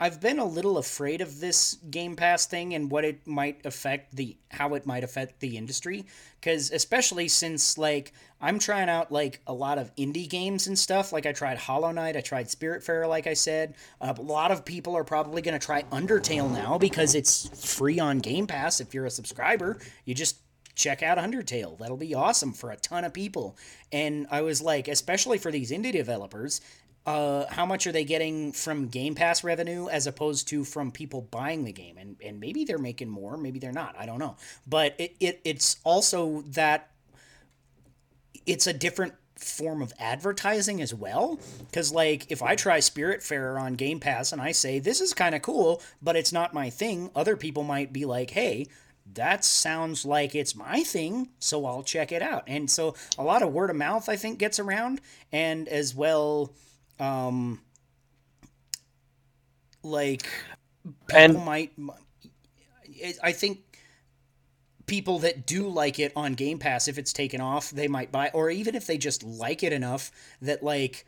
I've been a little afraid of this Game Pass thing and what it might affect the how it might affect the industry. Because especially since like I'm trying out like a lot of indie games and stuff. Like I tried Hollow Knight, I tried Spiritfarer, like I said. Uh, a lot of people are probably gonna try Undertale now because it's free on Game Pass if you're a subscriber. You just check out Undertale. That'll be awesome for a ton of people. And I was like, especially for these indie developers, uh, how much are they getting from Game Pass revenue as opposed to from people buying the game? And and maybe they're making more, maybe they're not. I don't know. But it, it it's also that it's a different form of advertising as well because like if i try spiritfarer on game pass and i say this is kind of cool but it's not my thing other people might be like hey that sounds like it's my thing so i'll check it out and so a lot of word of mouth i think gets around and as well um like people And- might i think people that do like it on Game Pass, if it's taken off, they might buy, or even if they just like it enough that like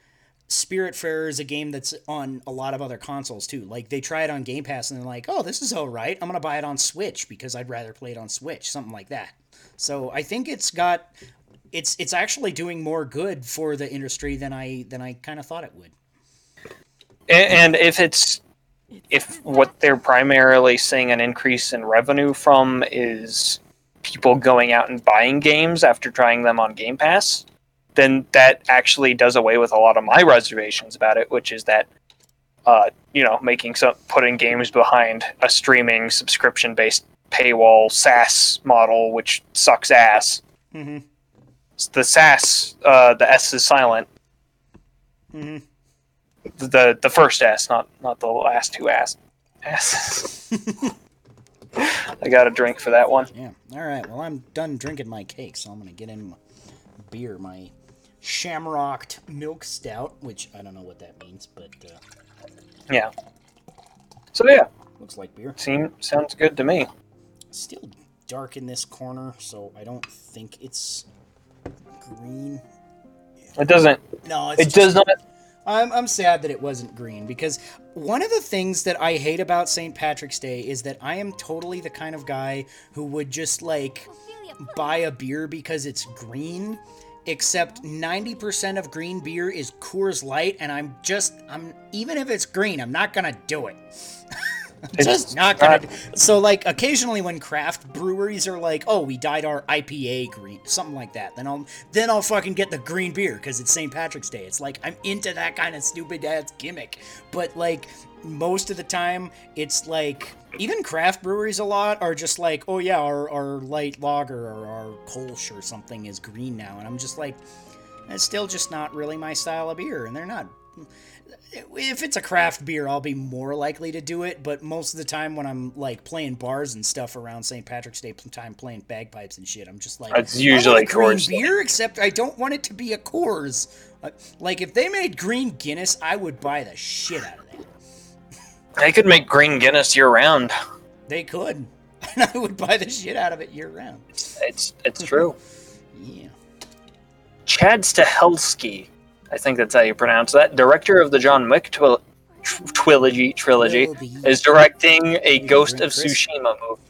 Spiritfarer is a game that's on a lot of other consoles too. Like they try it on Game Pass and they're like, oh, this is all right. I'm gonna buy it on Switch because I'd rather play it on Switch, something like that. So I think it's got, it's it's actually doing more good for the industry than I than I kind of thought it would. A- and if it's if what they're primarily seeing an increase in revenue from is people going out and buying games after trying them on Game Pass, then that actually does away with a lot of my reservations about it, which is that uh, you know, making some putting games behind a streaming subscription based paywall SaaS model, which sucks ass. Mm-hmm. The SaaS, uh, the S is silent. Mm-hmm. The the first S, not not the last two S. S. I got a drink for that one. Yeah. All right. Well, I'm done drinking my cake, so I'm gonna get in my beer, my Shamrocked Milk Stout, which I don't know what that means, but uh, Yeah. So yeah, looks like beer. seem sounds good to me. Still dark in this corner, so I don't think it's green. It doesn't. No, it's It just- does not. I'm, I'm sad that it wasn't green because one of the things that I hate about St. Patrick's Day is that I am totally the kind of guy who would just like buy a beer because it's green, except 90% of green beer is Coors Light, and I'm just, I'm even if it's green, I'm not gonna do it. It's just not gonna. So like occasionally when craft breweries are like, "Oh, we dyed our IPA green," something like that, then I'll then I'll fucking get the green beer because it's St. Patrick's Day. It's like I'm into that kind of stupid ass gimmick. But like most of the time, it's like even craft breweries a lot are just like, "Oh yeah, our our light lager or our Kolsch or something is green now," and I'm just like, it's still just not really my style of beer, and they're not if it's a craft beer, I'll be more likely to do it. But most of the time, when I'm like playing bars and stuff around St. Patrick's Day time, playing bagpipes and shit, I'm just like, It's usually a green Coors. beer, except I don't want it to be a Coors. Uh, like if they made green Guinness, I would buy the shit out of that. They could make green Guinness year round. They could, and I would buy the shit out of it year round. It's it's true. Yeah. Chad Stahelski, I think that's how you pronounce that. Director of the John Wick twil- tr- trilogy, trilogy, Trilogy. is directing a Ghost of Tsushima movie.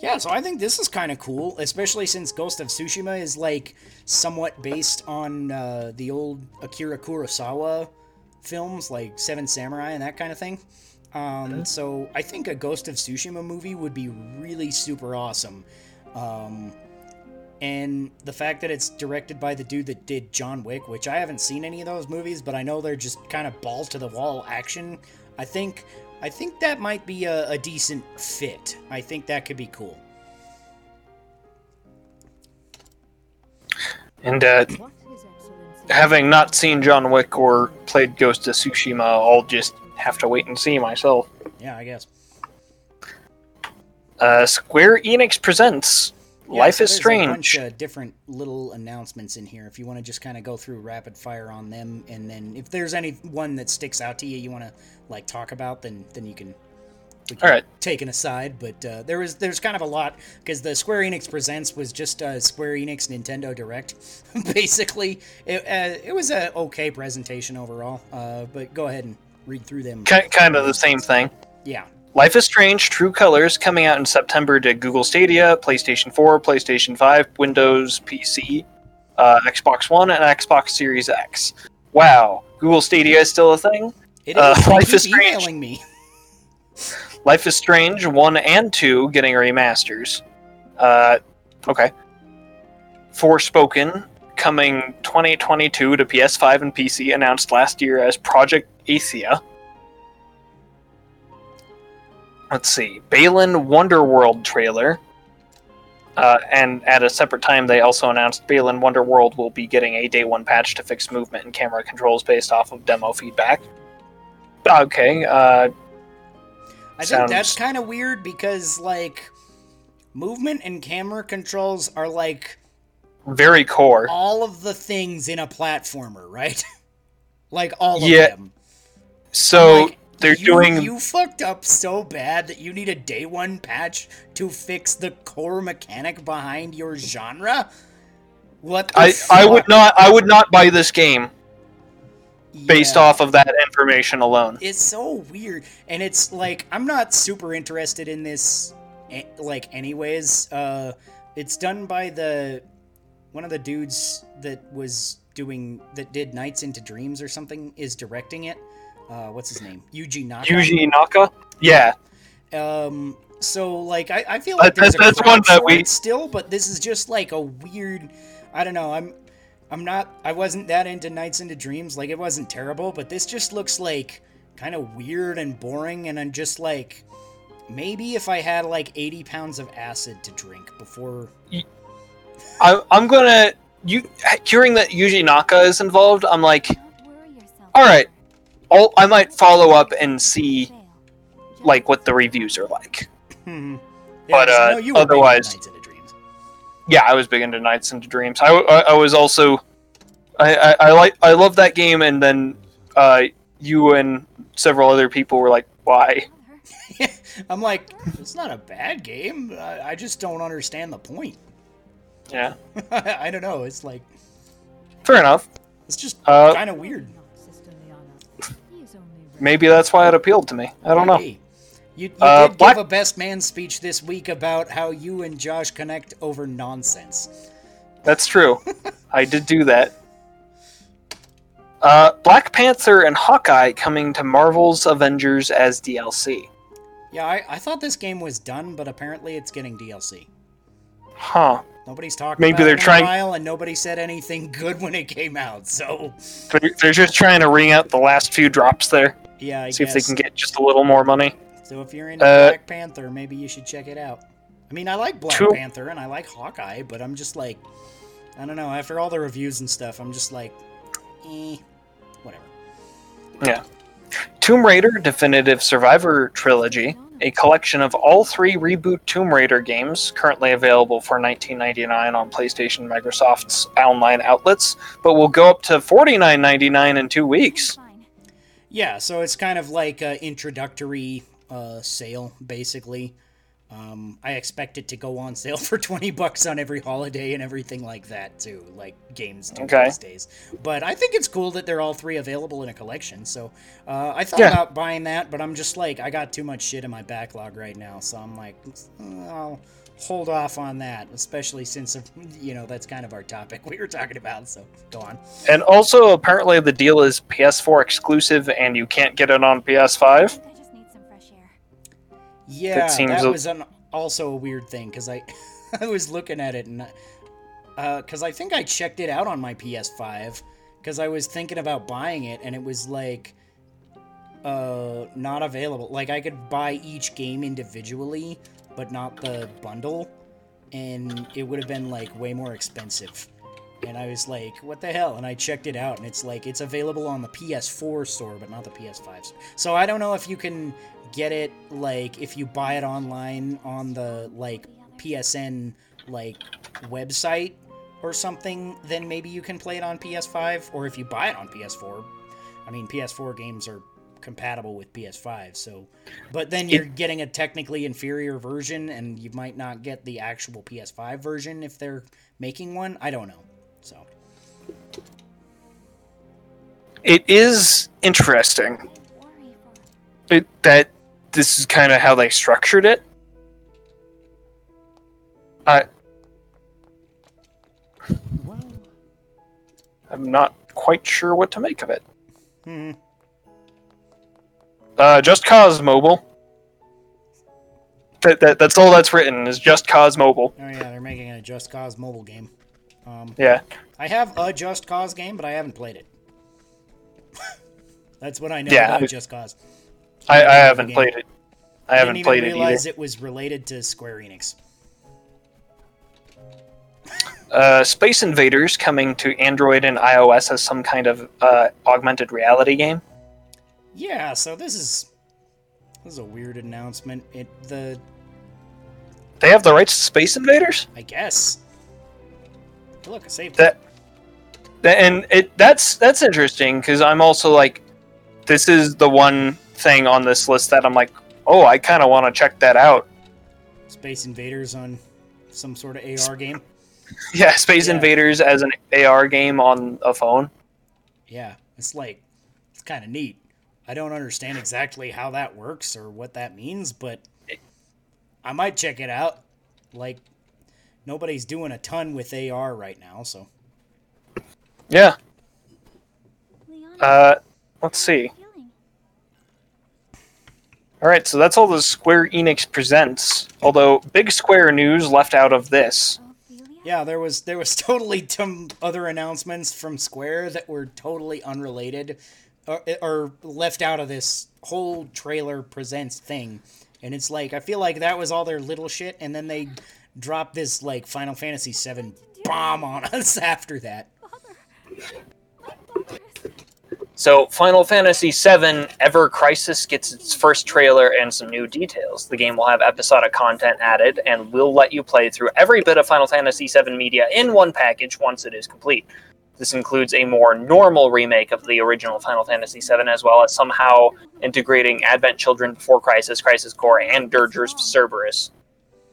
Yeah, so I think this is kind of cool, especially since Ghost of Tsushima is like somewhat based on uh, the old Akira Kurosawa films, like Seven Samurai and that kind of thing. Um, so I think a Ghost of Tsushima movie would be really super awesome. Um, and the fact that it's directed by the dude that did John Wick, which I haven't seen any of those movies, but I know they're just kind of balls to the wall action. I think I think that might be a, a decent fit. I think that could be cool. And uh, having not seen John Wick or played Ghost of Tsushima, I'll just have to wait and see myself. Yeah, I guess. Uh, Square Enix presents Yeah, Life so is Strange. A bunch of different little announcements in here. If you want to just kind of go through rapid fire on them, and then if there's any one that sticks out to you, you want to like talk about, then then you can. We can All right. Take an aside, but uh, there was there's kind of a lot because the Square Enix presents was just uh, Square Enix Nintendo Direct, basically. It uh, it was a okay presentation overall. Uh, but go ahead and read through them. Ki- kind of the same thing. Yeah. Life is Strange True Colors coming out in September to Google Stadia, PlayStation 4, PlayStation 5, Windows PC, uh, Xbox One, and Xbox Series X. Wow, Google Stadia is still a thing? It Uh, is. Life is Strange. me. Life is Strange 1 and 2 getting remasters. Uh, okay. Forspoken coming 2022 to PS5 and PC, announced last year as Project Athia. Let's see. Balan Wonderworld trailer. Uh, and at a separate time, they also announced Balan Wonderworld will be getting a day one patch to fix movement and camera controls based off of demo feedback. Okay, uh, I think that's kind of weird because like movement and camera controls are like very core. all of the things in a platformer, right? like all of Yeah, them. So Like, they're you, doing you fucked up so bad that you need a day one patch to fix the core mechanic behind your genre. What I I would not I would not buy this game based off of that information alone. It's so weird, and it's like I'm not super interested in this, eh, like anyways. Uh, it's done by the one of the dudes that was doing that did Nights into Dreams or something is directing it. Uh, what's his name? Yuji Naka. Yuji Naka? Yeah. Um. So like I, I feel like there's that's- a that's one that we- still, but this is just like a weird. I don't know. I'm I'm not. I wasn't that into Nights into Dreams. Like it wasn't terrible, but this just looks like kind of weird and boring. And I'm just like, maybe if I had like 80 pounds of acid to drink before. I I'm gonna you hearing that Yuji Naka is involved, I'm like, Don't worry yourself. alright. I'll, I might follow up and see like what the reviews are like. Hmm. But, 'cause I uh, know you were big into otherwise- Nights into Dreams. Yeah, I was big into Nights into Dreams. I, I, I was also I, I, I like I love that game and then uh, you and several other people were like, why? I'm like, it's not a bad game. I, I just don't understand the point. Yeah. I don't know. It's like Fair enough. it's just Uh, kind of weird. Maybe that's why it appealed to me. I don't know. Hey, You, you Uh, did Black- give a best man speech this week about how you and Josh connect over nonsense. That's true. I did do that. Uh, Black Panther and Hawkeye coming to Marvel's Avengers as DLC. Yeah, I, I thought this game was done, but apparently it's getting DLC. Huh. Nobody's talking Maybe about they're trying- while, and nobody said anything good when it came out. So They're, they're just trying to wring out the last few drops there. Yeah, I see guess. if they can get just a little more money. So if you're into Uh, Black Panther, maybe you should check it out. I mean, I like Black Two- Panther and I like Hawkeye, but I'm just like, I don't know. After all the reviews and stuff, I'm just like, eh, whatever. Yeah. Tomb Raider Definitive Survivor Trilogy, a collection of all three reboot Tomb Raider games, currently available for $19.99 on PlayStation Microsoft's online outlets, but will go up to $49.99 in two weeks. Yeah, so it's kind of like a introductory uh, sale, basically. Um, I expect it to go on sale for 20 bucks on every holiday and everything like that, too, like games do Okay. these days. But I think it's cool that they're all three available in a collection, so uh, I thought Yeah. about buying that, but I'm just like, I got too much shit in my backlog right now, so I'm like, "Mm, I'll hold off on that, especially since, you know, that's kind of our topic we were talking about, so go on. And also, apparently, the deal is PS4 exclusive and you can't get it on PS5. think I just need some fresh air. Yeah, that, seems a- was an, also a weird thing because I I was looking at it and uh, because I think I checked it out on my PS5 because I was thinking about buying it and it was like uh not available. Like I could buy each game individually, but not the bundle, and it would have been like way more expensive. And I was like, what the hell? And I checked it out, and it's like, it's available on the PS4 store, but not the PS5 store. So I don't know if you can get it, like, if you buy it online on the, like, PSN, like, website or something, then maybe you can play it on PS5. Or if you buy it on PS4, I mean, PS4 games are compatible with PS5, so. But then you're getting a technically inferior version, and you might not get the actual PS5 version if they're making one. I don't know. So. It is interesting it, that this is kind of how they structured it. I, I'm not quite sure what to make of it. Hmm. Uh, Just Cause Mobile. That, that, that's all that's written is Just Cause Mobile. Oh yeah, they're making a Just Cause mobile game. Um, Yeah. I have a Just Cause game, but I haven't played it. That's what I know Yeah. about Just Cause. I, I haven't played it. I I haven't didn't even played it either. realize it was related to Square Enix. Uh, Space Invaders coming to Android and iOS as some kind of uh, augmented reality game. Yeah, so this is this is a weird announcement. It the They have the rights to Space Invaders. I guess. Look, I saved That, that and it that's that's interesting because I'm also like, this is the one thing on this list that I'm like, oh, I kind of want to check that out. Space Invaders on some sort of AR game. Yeah, Space Yeah. Invaders as an AR game on a phone. Yeah, it's like it's kind of neat. I don't understand exactly how that works or what that means, but I might check it out. Like nobody's doing a ton with AR right now, so Yeah. Uh, let's see. All right, so that's all the Square Enix presents. Although big Square news left out of this. Yeah, there was there was totally some other announcements from Square that were totally unrelated or left out of this whole trailer presents thing. And it's like I feel like that was all their little shit and then they dropped this like Final Fantasy 7 bomb on us after that. So, Final Fantasy VII Ever Crisis gets its first trailer and some new details. The game will have episodic content added and will let you play through every bit of Final Fantasy VII media in one package once it is complete. This includes a more normal remake of the original Final Fantasy VII, as well as somehow integrating Advent Children Before Crisis, Crisis Core, and Dirge of Cerberus.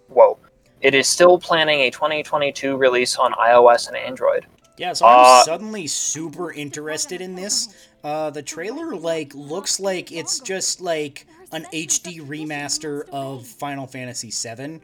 Whoa. It is still planning a 2022 release on iOS and Android. Yeah, so I'm Uh, suddenly super interested in this. Uh, the trailer like looks like it's just like an HD remaster of Final Fantasy VII,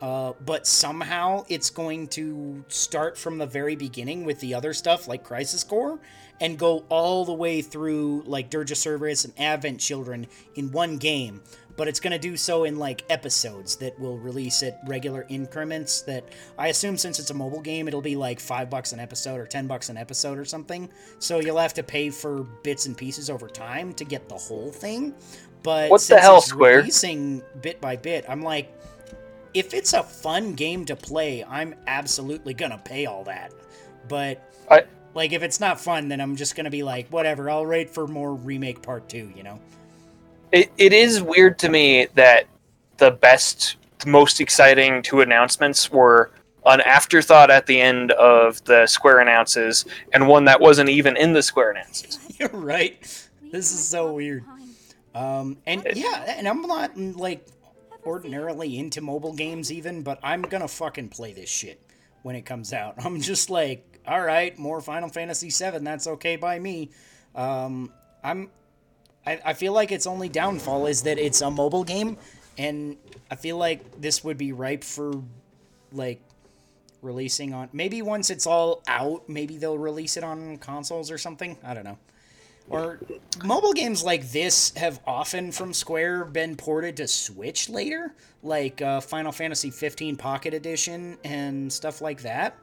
uh, but somehow it's going to start from the very beginning with the other stuff like Crisis Core and go all the way through like Dirge of Cerberus and Advent Children in one game. but it's going to do so in like episodes that will release at regular increments. That I assume since it's a mobile game, it'll be like five bucks an episode or ten bucks an episode or something. So you'll have to pay for bits and pieces over time to get the whole thing. But What the hell, Square? Releasing bit by bit, I'm like, if it's a fun game to play, I'm absolutely gonna pay all that. But I- like if it's not fun, then I'm just gonna be like, whatever. I'll wait for more remake part two. You know? It, it is weird to me that the best, the most exciting two announcements were an afterthought at the end of the Square announces, and one that wasn't even in the Square announces. You're right. This is so weird. Um, and yeah, and I'm not like ordinarily into mobile games even, but I'm gonna fucking play this shit when it comes out. I'm just like, all right, more Final Fantasy VII. That's okay by me. Um, I'm. I, I feel like its only downfall is that it's a mobile game, and I feel like this would be ripe for like releasing on maybe once it's all out maybe they'll release it on consoles or something i don't know or mobile games like this have often from Square been ported to Switch later, like uh, Final Fantasy 15 Pocket Edition and stuff like that.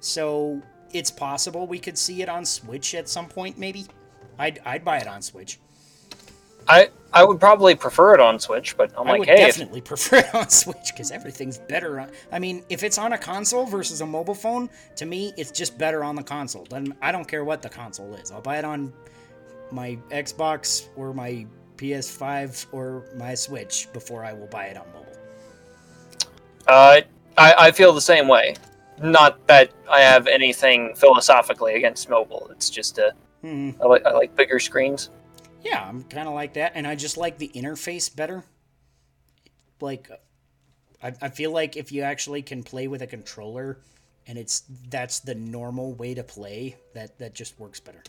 So it's possible we could see it on Switch at some point, maybe. I'd, I'd buy it on Switch. I I would probably prefer it on Switch, but I'm I like, would hey, if, definitely prefer it on Switch because everything's better. On, I mean, if it's on a console versus a mobile phone, to me, it's just better on the console. Then I don't care what the console is. I'll buy it on my Xbox or my PS5 or my Switch before I will buy it on mobile. uh, I I feel the same way. Not that I have anything philosophically against mobile. It's just a Hmm. I like I like bigger screens. Yeah, I'm kind of like that, and I just like the interface better. Like, I, I feel like if you actually can play with a controller, and it's that's the normal way to play, that that just works better.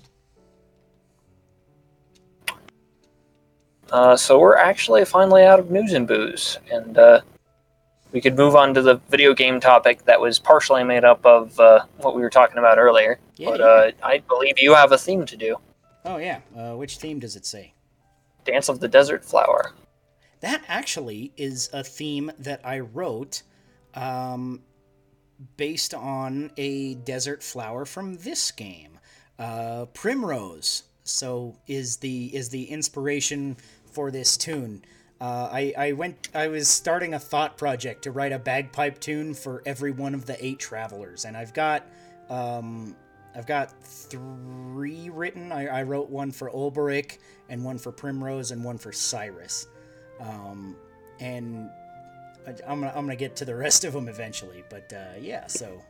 Uh, so we're actually finally out of news and booze, and uh, we could move on to the video game topic that was partially made up of uh, what we were talking about earlier. Yeah, but yeah. uh, I believe you have a theme to do: Oh yeah, uh, which theme does it say? Dance of the Desert Flower. That actually is a theme that I wrote um, based on a desert flower from this game, uh, Primrose. So is the is the inspiration for this tune. Uh, I, I went I was starting a thought project to write a bagpipe tune for every one of the eight travelers, and I've got um, I've got three written. I, I wrote one for Olberic, and one for Primrose, and one for Cyrus. Um, and I, I'm gonna I'm gonna get to the rest of them eventually. But uh, yeah, so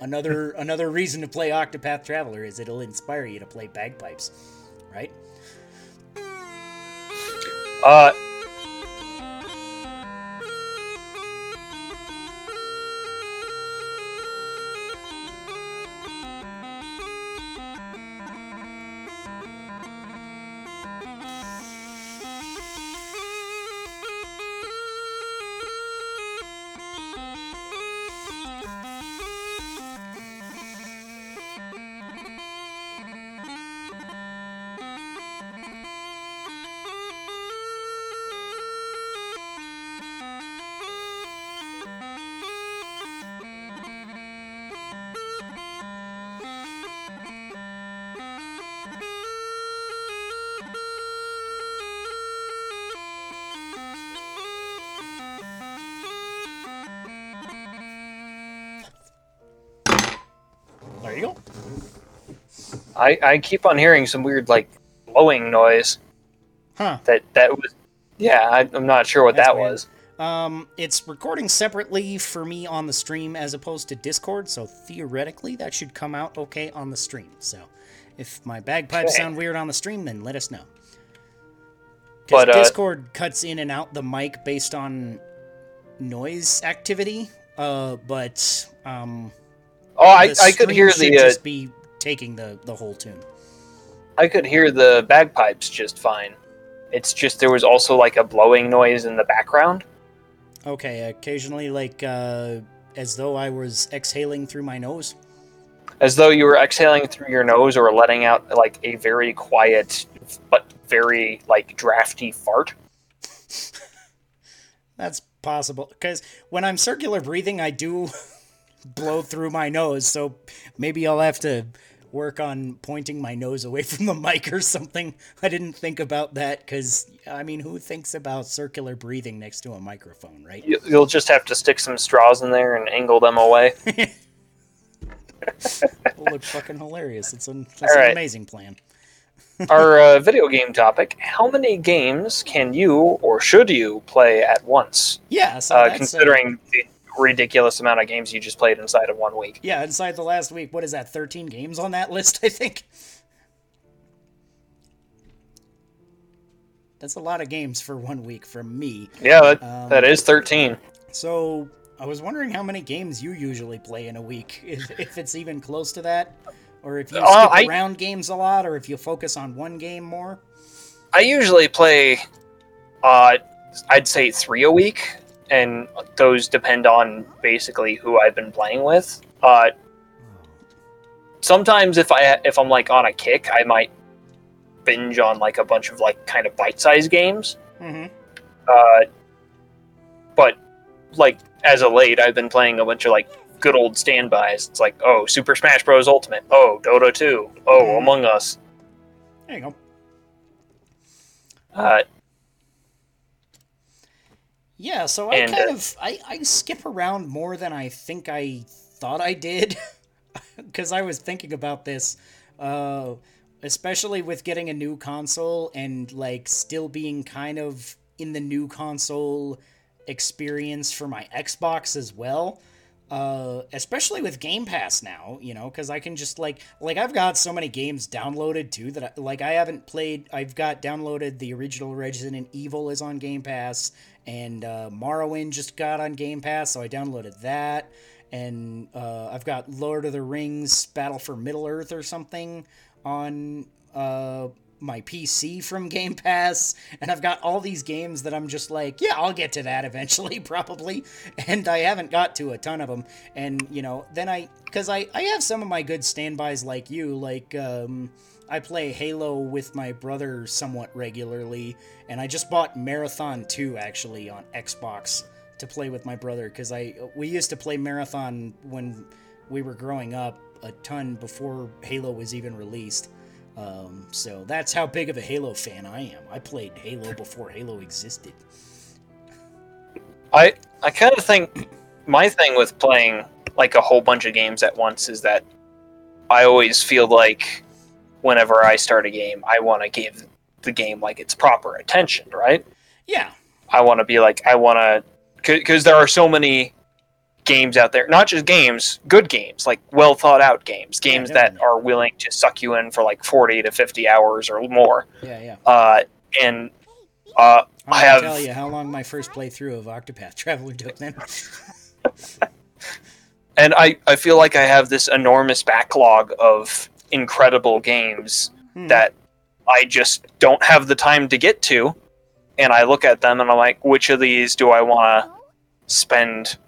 another another reason to play Octopath Traveler is it'll inspire you to play bagpipes, right? Uh, I I keep on hearing some weird like blowing noise. Huh. That that was. Yeah, I, I'm not sure what That's that weird. was. Um, it's recording separately for me on the stream as opposed to Discord, so theoretically that should come out okay on the stream. So, if my bagpipes Okay. sound weird on the stream, then let us know. But, Because uh, Discord cuts in and out the mic based on noise activity. Uh, but um, Oh, I, I could hear the uh, just be taking the the whole tune. I could hear the bagpipes just fine. It's just there was also like a blowing noise in the background. Okay, occasionally like uh, as though I was exhaling through my nose. as though you were exhaling through your nose or letting out like a very quiet but very like drafty fart. That's possible because when I'm circular breathing, I do blow through my nose. So maybe I'll have to work on pointing my nose away from the mic or something. I didn't think about that because I mean, who thinks about circular breathing next to a microphone, right? You- You'll just have to stick some straws in there and angle them away. It'll look fucking hilarious. It's an, it's an right. amazing plan. Our uh, video game topic: How many games can you or should you play at once? Yeah, so Uh, considering the ridiculous amount of games you just played inside of one week. yeah, inside the last week, what is that? Thirteen games on that list, I think. That's a lot of games for one week from me. Yeah, that, Um, that is thirteen. So I was wondering how many games you usually play in a week, if, if it's even close to that, or if you skip Uh, I- around games a lot, or if you focus on one game more. I usually play, uh, I'd say three a week, and those depend on basically who I've been playing with. Uh, sometimes if I if I'm like on a kick, I might binge on like a bunch of like kind of bite-sized games. Mm-hmm. Uh, but like as of late, I've been playing a bunch of like good old standbys. It's like oh, Super Smash Bros. Ultimate. Oh, Dota 2. Oh, Mhm. Among Us. There you go. Uh, Yeah, so I And, kind uh, of I, I skip around more than I think I thought I did, because I was thinking about this, uh, especially with getting a new console and like still being kind of in the new console experience for my Xbox as well. Uh, especially with Game Pass now, you know, because I can just like like I've got so many games downloaded too that I, like I haven't played. I've got downloaded the original Resident Evil is on Game Pass, and uh, Morrowind just got on Game Pass, so I downloaded that. And uh, I've got Lord of the Rings Battle for Middle Earth or something on uh, my PC from Game Pass, and I've got all these games that I'm just like, yeah, I'll get to that eventually, probably. And I haven't got to a ton of them. And, you know, then I, because I, I have some of my good standbys like you, like, um, I play Halo with my brother somewhat regularly, and I just bought Marathon 2 actually on Xbox to play with my brother because I we used to play Marathon when we were growing up a ton before Halo was even released. Um, so that's how big of a Halo fan I am. I played Halo before Halo existed. I I kind of think my thing with playing like a whole bunch of games at once is that I always feel like whenever I start a game, I want to give the game like its proper attention, right? Yeah, I want to be like I want to because there are so many games out there, not just games, good games, like well thought out games, games that definitely. are willing to suck you in for like 40 to 50 hours or more. yeah, yeah. Uh, and uh, I have tell you how long my first playthrough of Octopath Traveler took. Then and I, I feel like I have this enormous backlog of incredible games Hmm. that I just don't have the time to get to. And I look at them and I'm like, which of these do I want to spend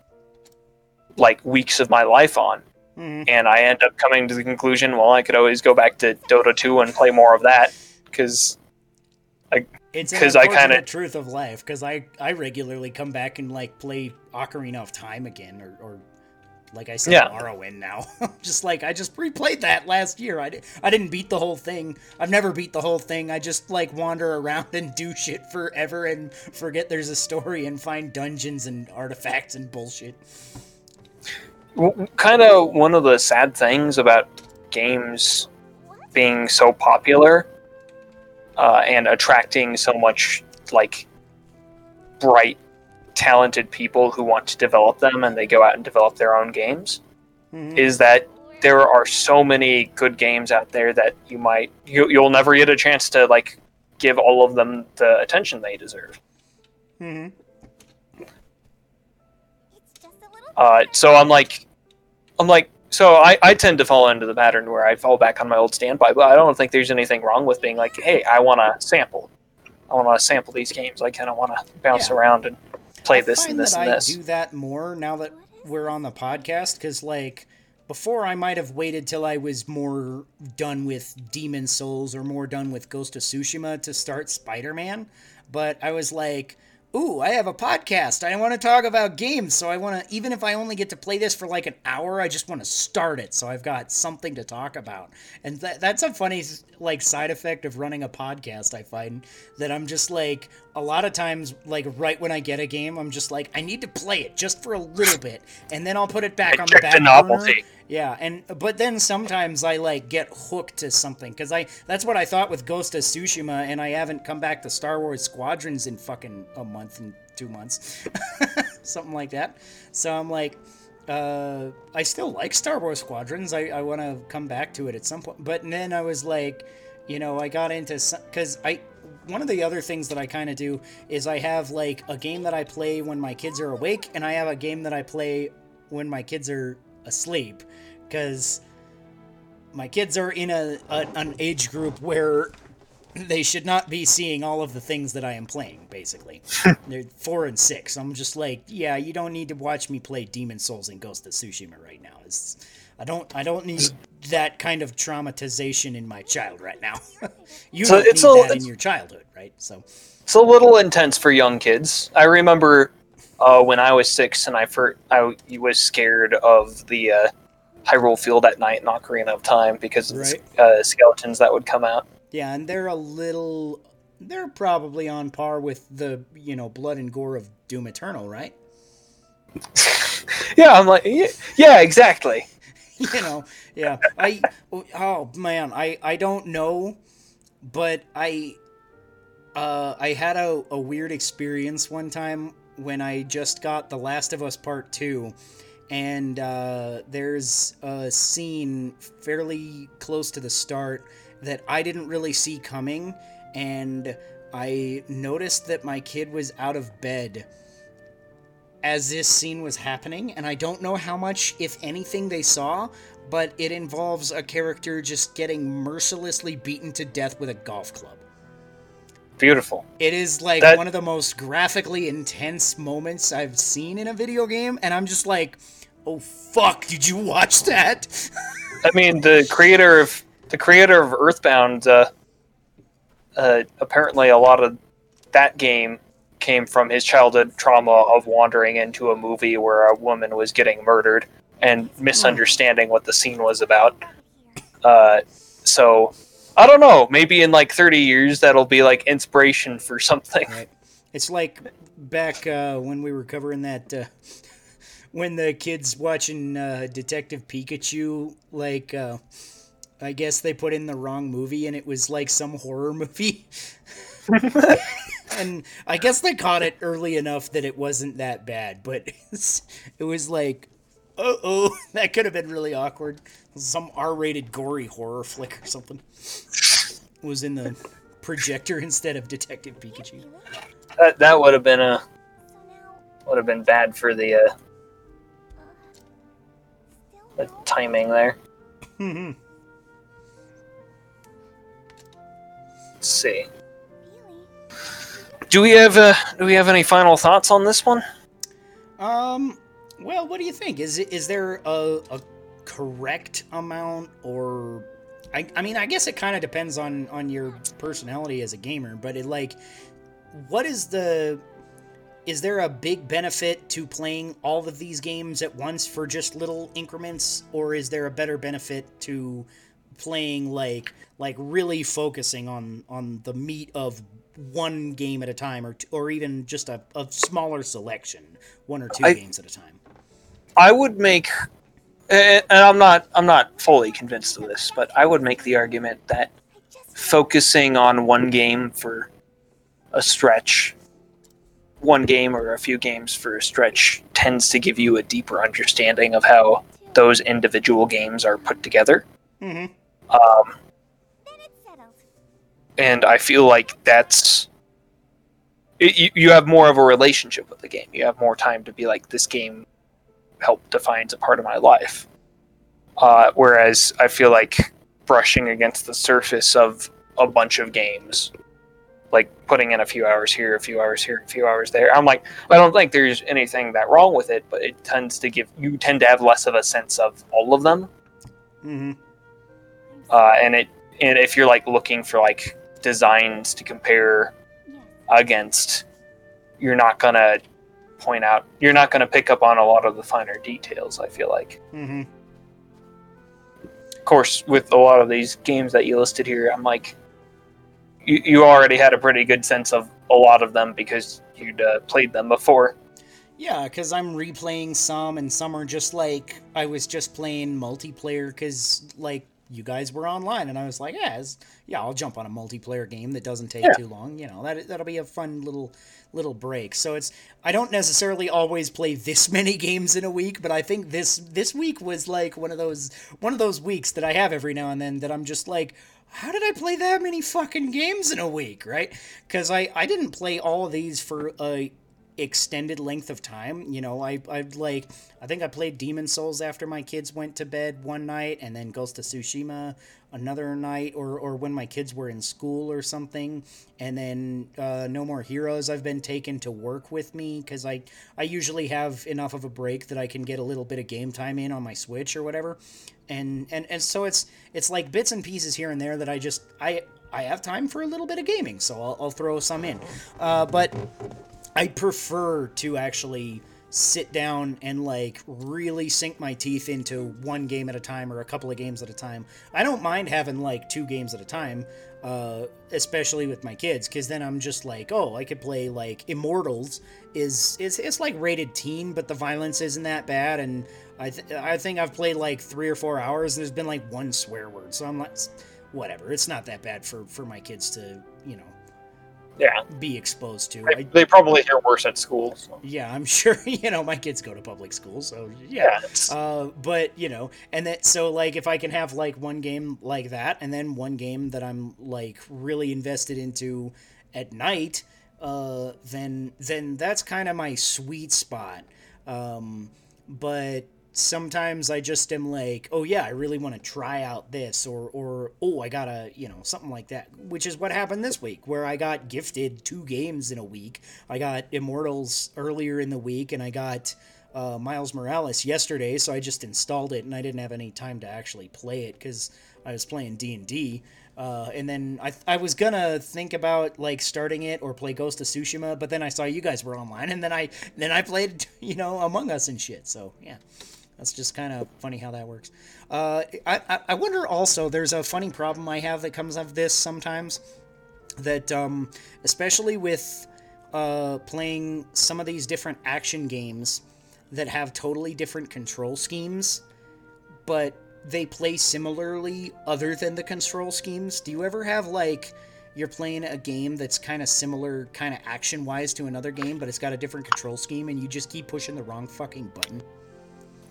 like weeks of my life on? Mhm. And I end up coming to the conclusion, well, I could always go back to Dota 2 and play more of that because it's an 'Cause I kinda- truth of life because I I regularly come back and like play Ocarina of Time again or. or like I said, Yeah. Morrowind now. just like I just replayed that last year. I, di- I didn't beat the whole thing. I've never beat the whole thing. I just like wander around and do shit forever and forget there's a story and find dungeons and artifacts and bullshit. Kind of one of the sad things about games being so popular uh, and attracting so much like bright talented people who want to develop them and they go out and develop their own games Mhm. is that there are so many good games out there that you might you, you'll never get a chance to like give all of them the attention they deserve Mhm. It's just a little Uh, so I'm like, I'm like, so I, I tend to fall into the pattern where I fall back on my old standby, but I don't think there's anything wrong with being like, hey, I want to sample. I want to sample these games. I kind of want to bounce Yeah. around and play I this and this that and I this. do that more now that we're on the podcast because, like, before I might have waited till I was more done with Demon Souls or more done with Ghost of Tsushima to start Spider Man, but I was like, ooh, I have a podcast. I want to talk about games. So I want to, even if I only get to play this for like an hour, I just want to start it. So I've got something to talk about. And that, that's a funny, like, side effect of running a podcast, I find that I'm just like, a lot of times, like, right when I get a game, I'm just like, I need to play it just for a little bit. And then I'll put it back on the back the burner. novelty. Yeah, and but then sometimes I like get hooked to something because I that's what I thought with Ghost of Tsushima, and I haven't come back to Star Wars Squadrons in fucking a month and two months, something like that. So I'm like, uh, I still like Star Wars Squadrons. I I want to come back to it at some point, but then I was like, you know, I got into because I one of the other things that I kind of do is I have like a game that I play when my kids are awake, and I have a game that I play when my kids are asleep, because my kids are in a, a an age group where they should not be seeing all of the things that I am playing. Basically, they're four and six. I'm just like, yeah, you don't need to watch me play Demon Souls and Ghost of Tsushima right now. It's, I don't I don't need that kind of traumatization in my child right now. you So don't it's need a- that in your childhood, right? So It's a little intense for young kids. I remember uh, when I was six and I first I was scared of the uh, Hyrule Field at night in Ocarina of Time because of the uh, skeletons that would come out. yeah, and they're a little they're probably on par with the you know blood and gore of Doom Eternal, right? Yeah, I'm like, yeah, yeah exactly. you know yeah. I oh man i i don't know but i uh i had a, a weird experience one time when i just got the last of us part 2 and uh there's a scene fairly close to the start that i didn't really see coming and i noticed that my kid was out of bed as this scene was happening, and I don't know how much, if anything, they saw, but it involves a character just getting mercilessly beaten to death with a golf club. Beautiful. It is like That- one of the most graphically intense moments I've seen in a video game, and I'm just like, oh fuck, did you watch that? I mean, the creator of the creator of Earthbound, uh, uh, apparently a lot of that game came from his childhood trauma of wandering into a movie where a woman was getting murdered and misunderstanding what the scene was about. Uh, so I don't know. Maybe in like 30 years, that'll be like inspiration for something. Right. It's like back uh, when we were covering that, uh, when the kids watching uh, Detective Pikachu, like, uh, I guess they put in the wrong movie and it was like some horror movie. and I guess they caught it early enough that it wasn't that bad, but it was like, uh oh, that could have been really awkward. Some R rated gory horror flick or something was in the projector instead of Detective Pikachu. That that would have been a would have been bad for the uh, the timing there. Let's see. Do we have uh, do we have any final thoughts on this one? Um. Well, what do you think? Is is there a, a correct amount, or I, I mean, I guess it kind of depends on on your personality as a gamer. But it like, what is the is there a big benefit to playing all of these games at once for just little increments, or is there a better benefit to playing like like really focusing on on the meat of one game at a time or t- or even just a, a smaller selection one or two I- games at a time I would make, and I'm not I'm not fully convinced of this, but I would make the argument that focusing on one game for a stretch, one game or a few games for a stretch, tends to give you a deeper understanding of how those individual games are put together. mm-hmm. Um, Then it's settled. And I feel like that's it, you, you have more of a relationship with the game. You have more time to be like, this game helped defines a part of my life. Uh, whereas I feel like brushing against the surface of a bunch of games, like putting in a few hours here, a few hours here, a few hours there. I'm like, I don't think there's anything that wrong with it, but it tends to give you tend to have less of a sense of all of them Mm-hmm. uh, and it and if you're like looking for like designs to compare against you're not gonna point out you're not gonna pick up on a lot of the finer details. I feel like. Mm-hmm. Of course, with a lot of these games that you listed here, I'm like, you, you already had a pretty good sense of a lot of them because you'd uh, played them before. Yeah, because I'm replaying some, and some are just like I was just playing multiplayer because like you guys were online, and I was like, yeah, yeah, I'll jump on a multiplayer game that doesn't take Yeah. too long. You know, that that'll be a fun little little break. So it's I don't necessarily always play this many games in a week, but I think this this week was like one of those one of those weeks that I have every now and then that I'm just like. How did I play that many fucking games in a week, right? Because I, I didn't play all of these for a extended length of time. You know, I I like I think I played Demon Souls after my kids went to bed one night, and then Ghost of Tsushima another night, or or when my kids were in school or something, and then uh, No More Heroes. I've been taken to work with me because I I usually have enough of a break that I can get a little bit of game time in on my Switch or whatever, and and and so it's it's like bits and pieces here and there that I just I. I have time for a little bit of gaming, so I'll, I'll throw some in. Uh, but I prefer to actually sit down and like really sink my teeth into one game at a time or a couple of games at a time. I don't mind having like two games at a time, uh, especially with my kids, because then I'm just like, oh, I could play like Immortals is it's it's like rated teen, but the violence isn't that bad, and I th- I think I've played like three or four hours, and there's been like one swear word, so I'm like, whatever, it's not that bad for for my kids to you know Yeah, be exposed to. they, I, they probably hear worse at school. So. yeah, I'm sure. You know, my kids go to public school, so yeah. Yeah, Uh, but you know, and that so like if I can have like one game like that, and then one game that I'm like really invested into at night, uh, then then that's kind of my sweet spot. Um, but sometimes I just am like, oh yeah, I really want to try out this, or or oh I gotta you know something like that, which is what happened this week, where I got gifted two games in a week. I got Immortals earlier in the week, and I got uh, Miles Morales yesterday, so I just installed it, and I didn't have any time to actually play it because I was playing D and D. Uh, and then I, I was gonna think about like starting it or play Ghost of Tsushima, but then I saw you guys were online, and then I then I played you know Among Us and shit. So yeah, that's just kind of funny how that works. Uh, I, I wonder also there's a funny problem I have that comes of this sometimes that um, especially with uh, playing some of these different action games that have totally different control schemes, but they play similarly other than the control schemes. Do you ever have like you're playing a game that's kind of similar, kind of action wise to another game, but it's got a different control scheme and you just keep pushing the wrong fucking button?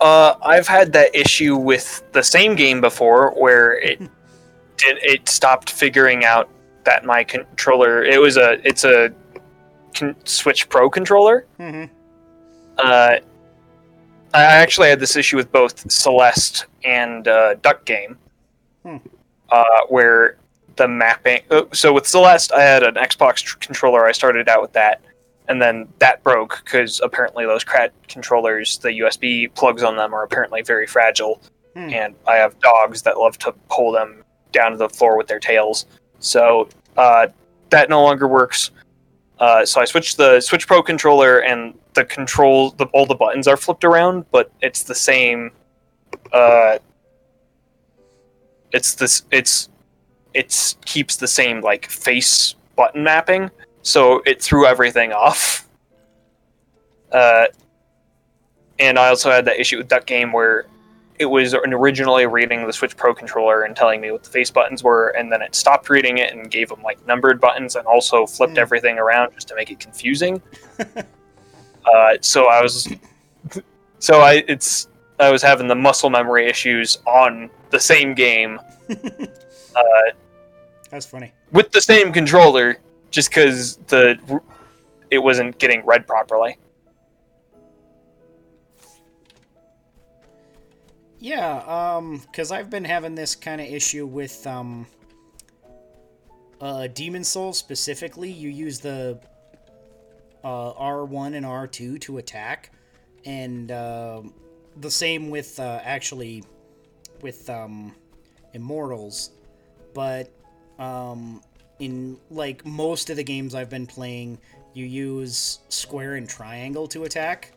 Uh, I've had that issue with the same game before, where it did it stopped figuring out that my controller. It was a it's a con- Switch Pro controller. Mm-hmm. Uh, I actually had this issue with both Celeste and uh, Duck Game, Hmm. uh, where the mapping. uh, So with Celeste, I had an Xbox tr- controller. I started out with that, and then that broke because apparently those CRAT controllers, the USB plugs on them, are apparently very fragile, Hmm. and I have dogs that love to pull them down to the floor with their tails. So uh, that no longer works. Uh, so I switched the Switch Pro controller, and the control, the, all the buttons are flipped around, but it's the same. Uh, it's this. It's it's keeps the same like face button mapping, so it threw everything off. Uh, and I also had that issue with Duck Game where it was originally reading the Switch Pro controller and telling me what the face buttons were, and then it stopped reading it and gave them like numbered buttons and also flipped Hmm. everything around just to make it confusing. uh, so I was, so I it's I was having the muscle memory issues on the same game uh, That's funny. with the same controller, just because the it wasn't getting read properly. Yeah, um, because I've been having this kind of issue with um, uh, Demon Souls specifically. You use the uh, R1 and R2 to attack, and uh, the same with uh, actually with um, Immortals, but um, in like most of the games I've been playing, you use square and triangle to attack.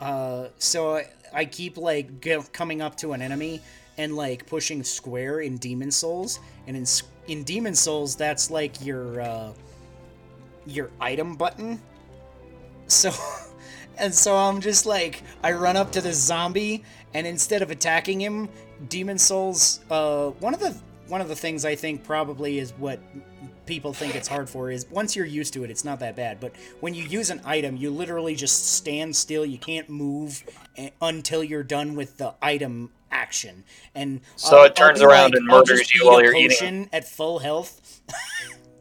Uh, so I, I keep like g- coming up to an enemy and like pushing square in Demon Souls, and in in Demon Souls that's like your uh, your item button. So, and so I'm just like I run up to the zombie, and instead of attacking him, Demon Souls. Uh, one of the one of the things I think probably is what people think it's hard for is once you're used to it, it's not that bad. But when you use an item, you literally just stand still. You can't move eh, until you're done with the item action. And So uh, I'll- it turns around like, and murders you while you're eating. at full health.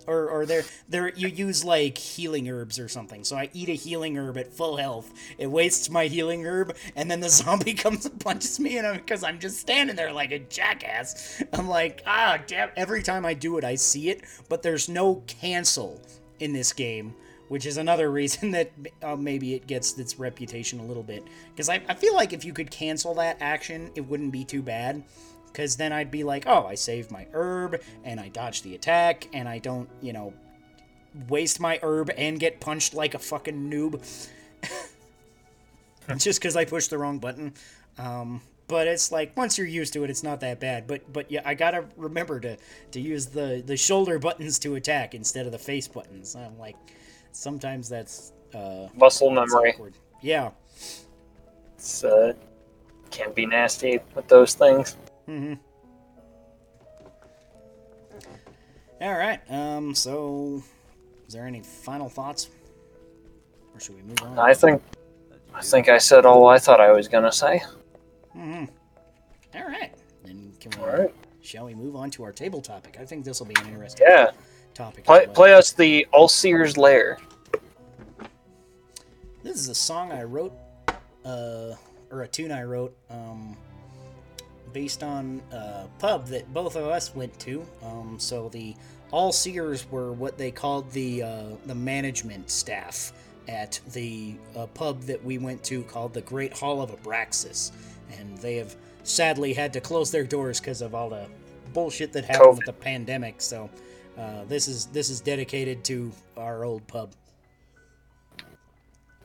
or or there there you use like healing herbs or something. So I eat a healing herb at full health. It wastes my healing herb, and then the zombie comes and punches me, and because I'm just standing there like a jackass, I'm like ah damn. Every time I do it, I see it, but there's no cancel in this game. Which is another reason that uh, maybe it gets its reputation a little bit. Because I, I feel like if you could cancel that action, it wouldn't be too bad because then I'd be like, oh, I saved my herb and I dodge the attack and I don't, you know, waste my herb and get punched like a fucking noob just because I pushed the wrong button. Um, but it's like once you're used to it, it's not that bad. But but yeah, I gotta remember to to use the the shoulder buttons to attack instead of the face buttons. I'm like, sometimes that's uh, Muscle memory. awkward. Yeah. It's, uh, can be nasty with those things. Mm-hmm. All right. Um. So, is there any final thoughts, or should we move on? I think I think I said all I thought I was gonna say. Mm-hmm. All right. Then can we? All right. Shall we move on to our table topic? I think this will be an interesting Yeah. topic. Play, well. play us the Ulseer's Lair. This is a song I wrote, uh, or a tune I wrote, um, based on a pub that both of us went to. Um, so the All Seers were what they called the uh, the management staff at the uh, pub that we went to called the Great Hall of Abraxas, and they have sadly had to close their doors because of all the bullshit that happened with the pandemic. So. Uh, this is this is dedicated to our old pub.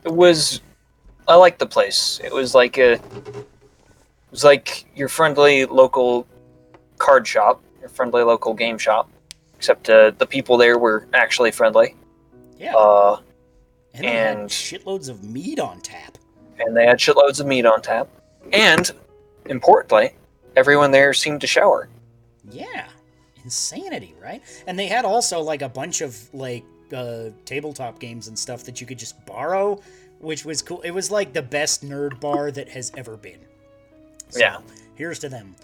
It was I liked the place. It was like a was like your friendly local card shop, your friendly local game shop. Except uh, the people there were actually friendly. Yeah. Uh, And they had And- shitloads of meat on tap. and they had shitloads of meat on tap. And importantly, everyone there seemed to shower. Yeah. Insanity, right? And they had also like a bunch of like uh, tabletop games and stuff that you could just borrow, which was cool. It was like the best nerd bar that has ever been. So, Yeah. Here's to them.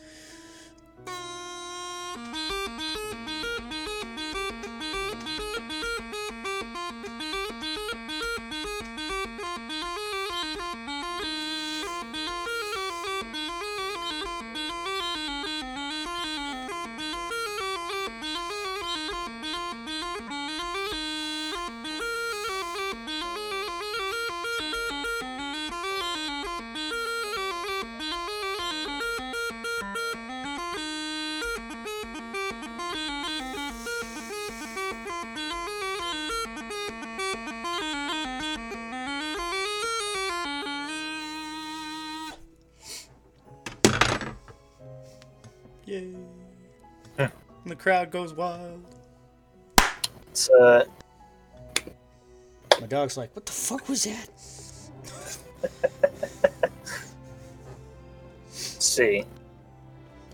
Crowd goes wild. It's uh, My dog's like, what the fuck was that? let's see.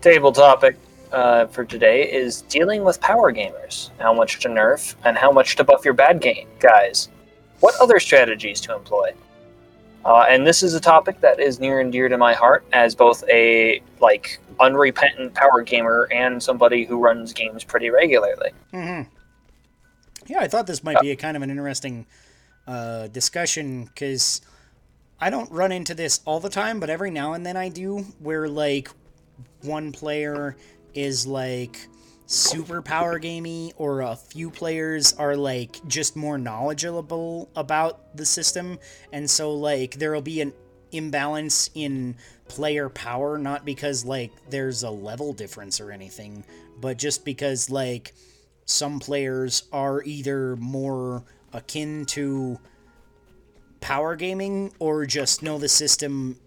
Table topic uh, for today is dealing with power gamers. How much to nerf and how much to buff your bad game guys. What other strategies to employ? Uh, and this is a topic that is near and dear to my heart as both a like unrepentant power gamer and somebody who runs games pretty regularly. Mm-hmm. Yeah, I thought this might be a kind of an interesting uh, discussion because I don't run into this all the time, but every now and then I do, where like one player is like super power gamey, or a few players are like just more knowledgeable about the system, and so like there'll be an imbalance in player power, not because like there's a level difference or anything, but just because like some players are either more akin to power gaming or just know the system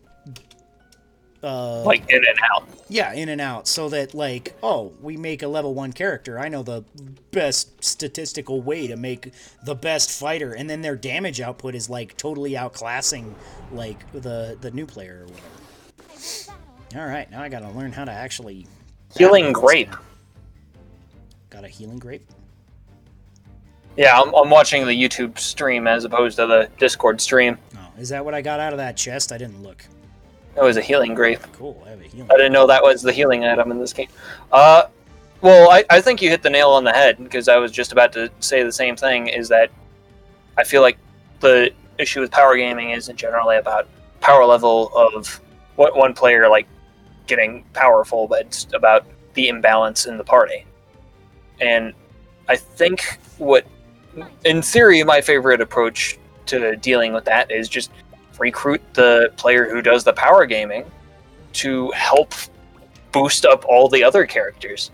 uh like in and out. yeah in and out. So that like oh we make a level 1 character. I know the best statistical way to make the best fighter. And then their damage output is like totally outclassing like the the new player or whatever all right now i gotta learn how to actually Healing grape. got a healing grape Yeah, I'm, I'm watching the YouTube stream as opposed to the Discord stream. oh is that what i got out of that chest i didn't look That was a healing grape. cool i have a healing I didn't know that was the healing item in this game. Uh, well, I, I think you hit the nail on the head because I was just about to say the same thing. Is that I feel like the issue with power gaming isn't generally about power level of what one player like getting powerful, but it's about the imbalance in the party. And I think what, in theory, my favorite approach to dealing with that is just recruit the player who does the power gaming to help boost up all the other characters.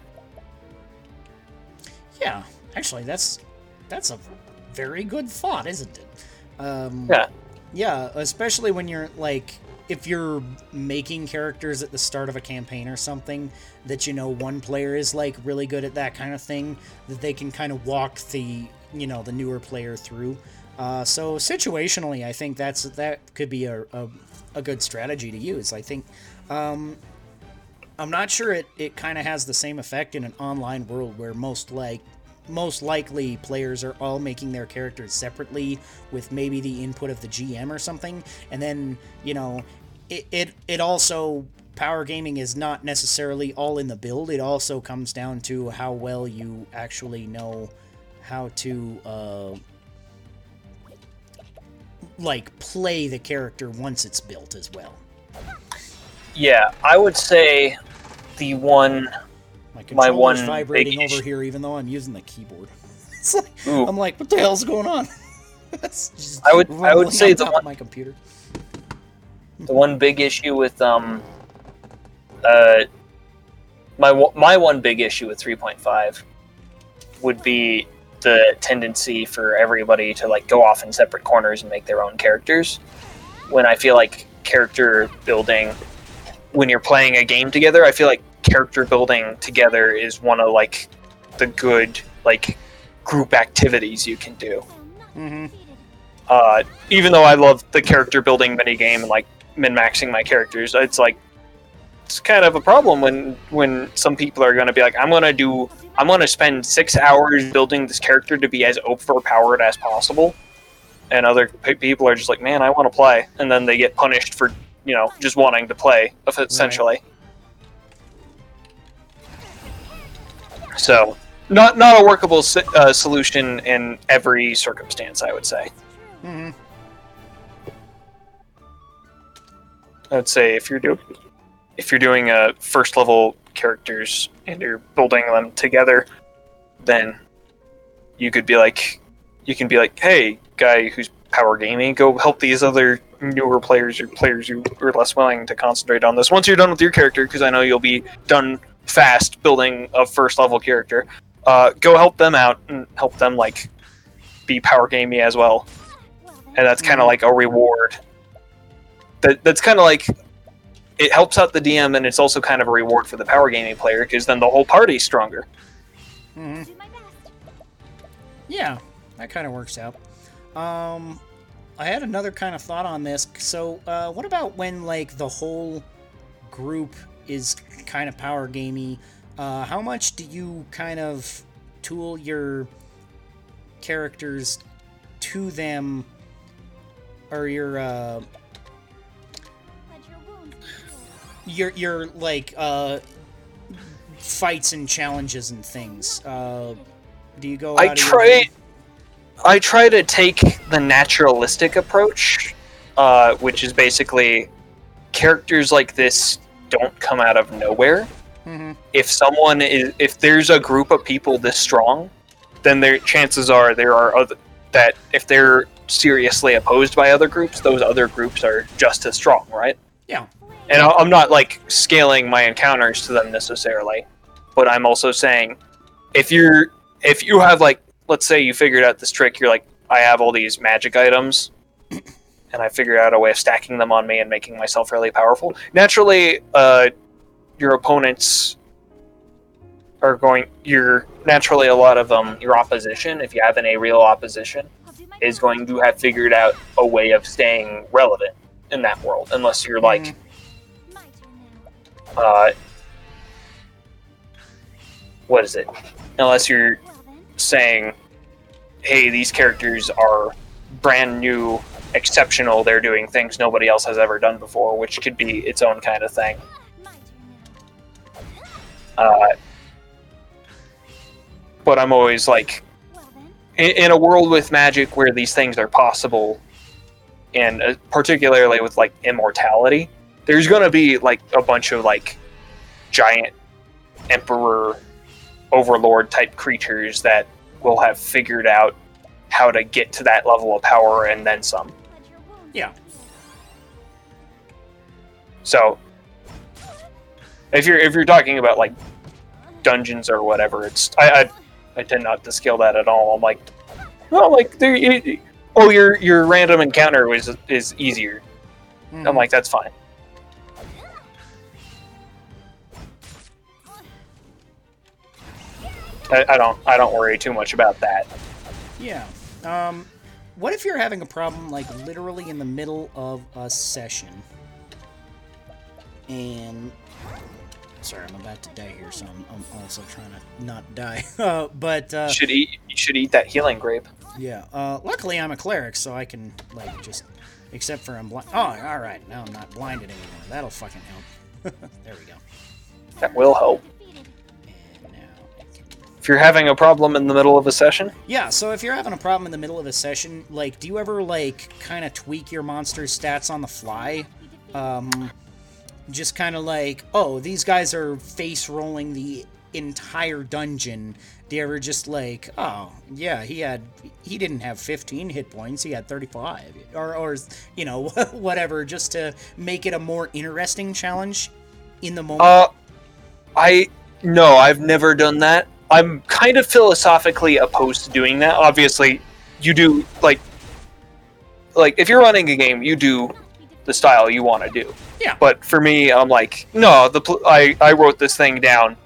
Yeah, actually, that's that's a very good thought, isn't it? Um, Yeah. Yeah, especially when you're like, if you're making characters at the start of a campaign or something, that you know one player is like really good at that kind of thing, that they can kind of walk the you know the newer player through. Uh, so situationally, I think that's that could be a, a, a good strategy to use. I think. Um, I'm not sure it, it kind of has the same effect in an online world where most like most likely players are all making their characters separately with maybe the input of the GM or something and then you know it it, it also power gaming is not necessarily all in the build it also comes down to how well you actually know how to uh like play the character once it's built as well Yeah, I would say the one. My My controller's one vibrating over here, even though I'm using the keyboard. It's like, I'm like, what the hell's going on? I would- I would say on the one- my computer. The one big issue with um, uh, my my one big issue with 3.5 would be the tendency for everybody to like go off in separate corners and make their own characters. When I feel like character building, when you're playing a game together, I feel like character building together is one of like the good like group activities you can do. hmm uh, even though I love the character building mini game and like min maxing my characters, it's like it's kind of a problem when when some people are going to be like, I'm going to do, I'm going to spend six hours building this character to be as overpowered as possible, and other people are just like, man, I want to play, and then they get punished for you know just wanting to play essentially. So. Not, not a workable uh, solution in every circumstance, I would say. hmm I'd say if you're doing if you're doing uh, first level characters and you're building them together, then you could be like, you can be like, hey, guy who's power gaming, go help these other newer players or players who are less willing to concentrate on this. Once you're done with your character, because I know you'll be done fast building a first level character, uh, go help them out and help them like be power gaming as well and that's kind of like a reward. That that's kind of like it helps out the DM, and it's also kind of a reward for the power gaming player because then the whole party's stronger. hmm Do my best. Yeah, that kind of works out. Um, I had another kind of thought on this. So, uh, what about when like the whole group is kind of power gamey? Uh, how much do you kind of tool your characters to them, or your uh, your wounds be healed. your your like uh, fights and challenges and things? Uh, do you go? I out of try. way- I try to take the naturalistic approach, uh, which is basically characters like this don't come out of nowhere. Mhm. If someone is, if there's a group of people this strong, then there chances are there are other that if they're seriously opposed by other groups, those other groups are just as strong, right? Yeah. And I'm not like scaling my encounters to them necessarily, but I'm also saying if you're if you have like let's say you figured out this trick, you're like I have all these magic items, and I figure out a way of stacking them on me and making myself really powerful. Naturally, uh, your opponents are going. You're naturally a lot of um your opposition, if you have any real opposition, I'll do my is going to have figured out a way of staying relevant in that world, unless you're like. Mm. My uh, what is it? Unless you're saying, "Hey, these characters are brand new, exceptional. They're doing things nobody else has ever done before," which could be its own kind of thing. Uh, but I'm always like, in, in a world with magic where these things are possible, and uh, particularly with like immortality, there's gonna be like a bunch of like giant emperor overlord type creatures that will have figured out how to get to that level of power and then some. Let your wounds Yeah. So if you're if you're talking about like dungeons or whatever, it's I I, I tend not to scale that at all. I'm like, well, like there. You, oh, your your random encounter is is easier. Mhm. I'm like, that's fine. I, I don't I don't worry too much about that. Yeah. Um, what if you're having a problem, like, literally in the middle of a session? And. Sorry, I'm about to die here, so I'm, I'm also trying to not die. Uh, but, uh, should eat you should eat that healing grape. yeah. Uh, luckily, I'm a cleric, so I can, like, just. Except for I'm blind. Oh, alright. Now I'm not blinded anymore. That'll fucking help. there we go. That will help. If you're having a problem in the middle of a session, Yeah, so if you're having a problem in the middle of a session, like, do you ever, like, kind of tweak your monster's stats on the fly? Um, just kind of like, oh, these guys are face rolling the entire dungeon. Do you ever just like, oh, yeah, he had, he didn't have 15 hit points, he had 35. Or, or you know, whatever, just to make it a more interesting challenge in the moment? Uh, I no, I've never done that. I'm kind of philosophically opposed to doing that. Obviously, you do like like if you're running a game, you do the style you want to do. Yeah. But for me, I'm like, no, the pl- I I wrote this thing down.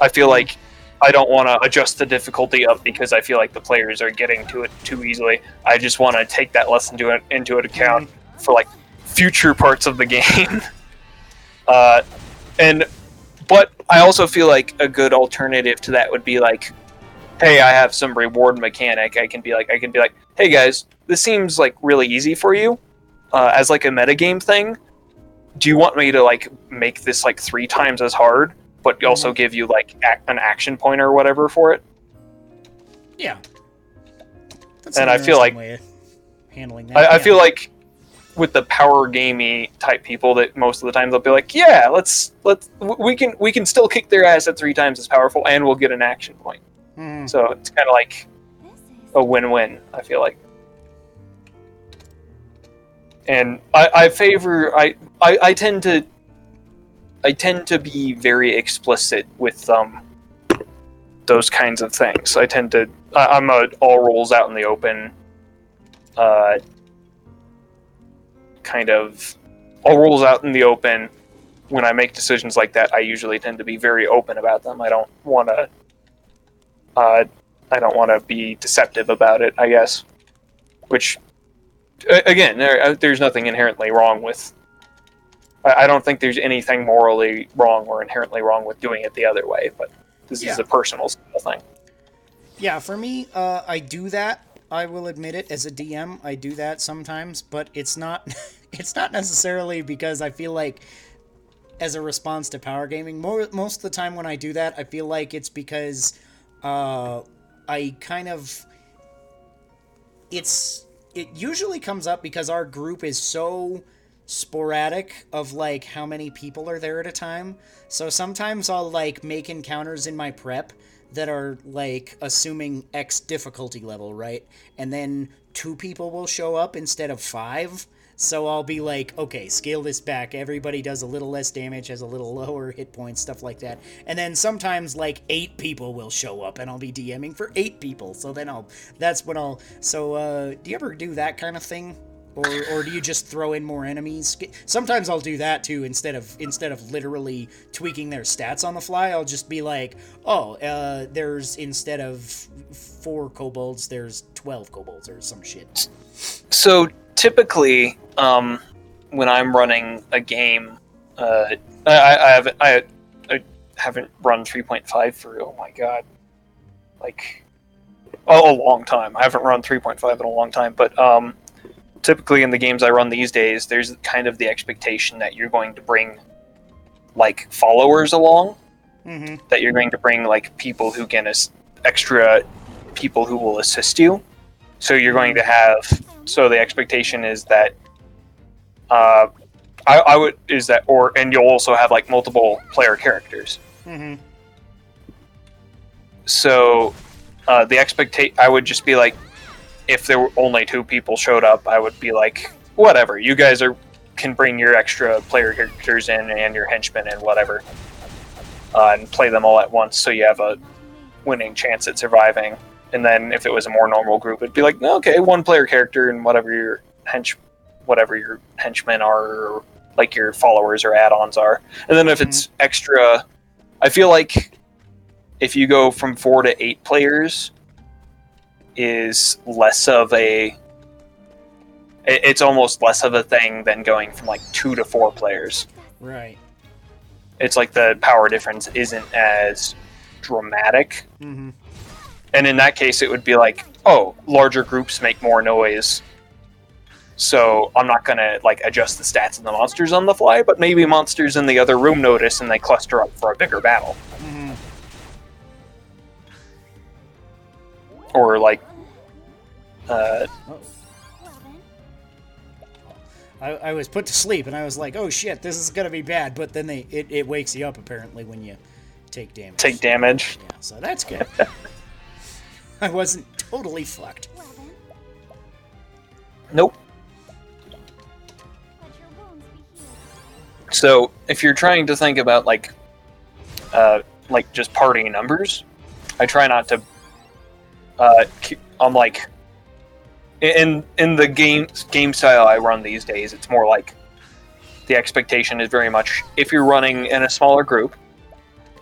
I feel like I don't want to adjust the difficulty up because I feel like the players are getting to it too easily. I just want to take that lesson to it, into account for like future parts of the game. uh, and but I also feel like a good alternative to that would be like, hey, I have some reward mechanic. I can be like, I can be like, hey guys, this seems like really easy for you, uh, as like a metagame thing. Do you want me to like make this like three times as hard, but also give you like ac- an action point or whatever for it? yeah. That's and I feel like- handling that. I, I yeah. feel like with the power gamey type people that most of the time they'll be like, yeah, let's let's we can we can still kick their ass at three times as powerful and we'll get an action point. Mhm. So it's kind of like a win-win. I feel like, and I, I favor I, I I tend to I tend to be very explicit with um those kinds of things. I tend to I, I'm a all rolls out in the open, uh, kind of all rolls out in the open. When I make decisions like that, I usually tend to be very open about them. I don't want to. Uh, I don't want to be deceptive about it, I guess. Which, again, there, uh, there's nothing inherently wrong with. I, I don't think there's anything morally wrong or inherently wrong with doing it the other way, but this is a personal thing. Yeah, for me, uh, I do that. I will admit it as a DM. I do that sometimes, but it's not. it's not necessarily because I feel like, as a response to power gaming. More most of the time when I do that, I feel like it's because, uh, I kind of. It's it usually comes up because our group is so sporadic of like how many people are there at a time. So sometimes I'll like make encounters in my prep that are like assuming X difficulty level, right? And then two people will show up instead of five. So I'll be like, okay, scale this back. Everybody does a little less damage, has a little lower hit points, stuff like that. And then sometimes like eight people will show up, and I'll be DMing for eight people. So then I'll that's when I'll. So uh, do you ever do that kind of thing? Or, or do you just throw in more enemies? Sometimes I'll do that too. Instead of instead of literally tweaking their stats on the fly, I'll just be like, oh, uh, there's instead of four kobolds, there's twelve kobolds or some shit. So typically, um, when I'm running a game, uh, I, I haven't I, I haven't run 3.5 for oh my god, like oh, a long time. I haven't run 3.5 in a long time, but um, typically in the games I run these days, there's kind of the expectation that you're going to bring like followers along, Mm-hmm. that you're going to bring like people who can as- extra people who will assist you. So you're going to have. So the expectation is that. Uh, I, I would is that or and you'll also have like multiple player characters. Mm-hmm. So uh, the expectate I would just be like, if there were only two people showed up, I would be like, whatever. You guys are can bring your extra player characters in and your henchmen and whatever, uh, and play them all at once, so you have a winning chance at surviving. And then if it was a more normal group, it'd be like, okay, one player character and whatever your hench, whatever your henchmen are, or like your followers or add-ons are. And then if it's extra, I feel like if you go from four to eight players, is less of a it's almost less of a thing than going from like two to four players. Right. It's like the power difference isn't as dramatic Mm-hmm. and in that case it would be like oh larger groups make more noise so i'm not going to like adjust the stats of the monsters on the fly but maybe monsters in the other room notice and they cluster up for a bigger battle Mm-hmm. Or like uh, Oh. I, I was put to sleep and I was like, oh shit, this is gonna be bad. But then they it, it wakes you up apparently when you take damage. take damage Yeah, so that's good. I wasn't totally fucked. nope so if you're trying to think about like uh, like just party numbers i try not to uh, i'm like in in the game game style i run these days it's more like the expectation is very much if you're running in a smaller group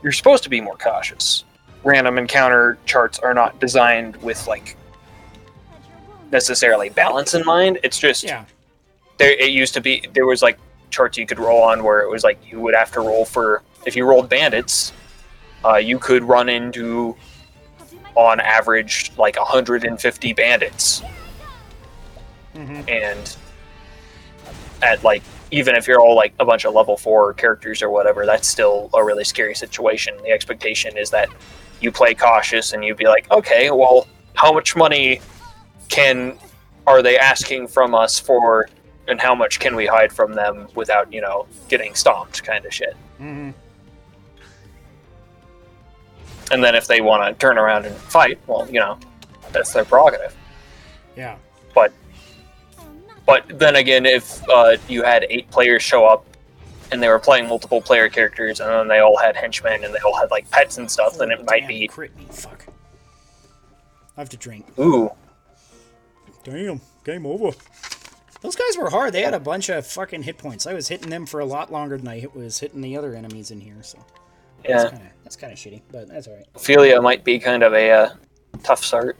you're supposed to be more cautious random encounter charts are not designed with like necessarily balance in mind it's just Yeah. there it used to be there was like charts you could roll on where it was like you would have to roll for if you rolled bandits uh, you could run into on average like 150 bandits Mm-hmm. and at like even if you're all like a bunch of level four characters or whatever that's still a really scary situation the expectation is that you play cautious and you'd be like okay well how much money can are they asking from us for and how much can we hide from them without you know getting stomped kind of shit Mm-hmm. And then if they want to turn around and fight well you know that's their prerogative Yeah. but But then again, if uh, you had eight players show up and they were playing multiple player characters and then they all had henchmen and they all had like pets and stuff, then it Oh, might be crit me. Fuck. I have to drink. ooh. Damn. Game over. Those guys were hard. They had a bunch of fucking hit points. I was hitting them for a lot longer than I was hitting the other enemies in here. So Yeah, that's kind of that's kind of shitty, but that's all right. Ophelia might be kind of a uh, tough start.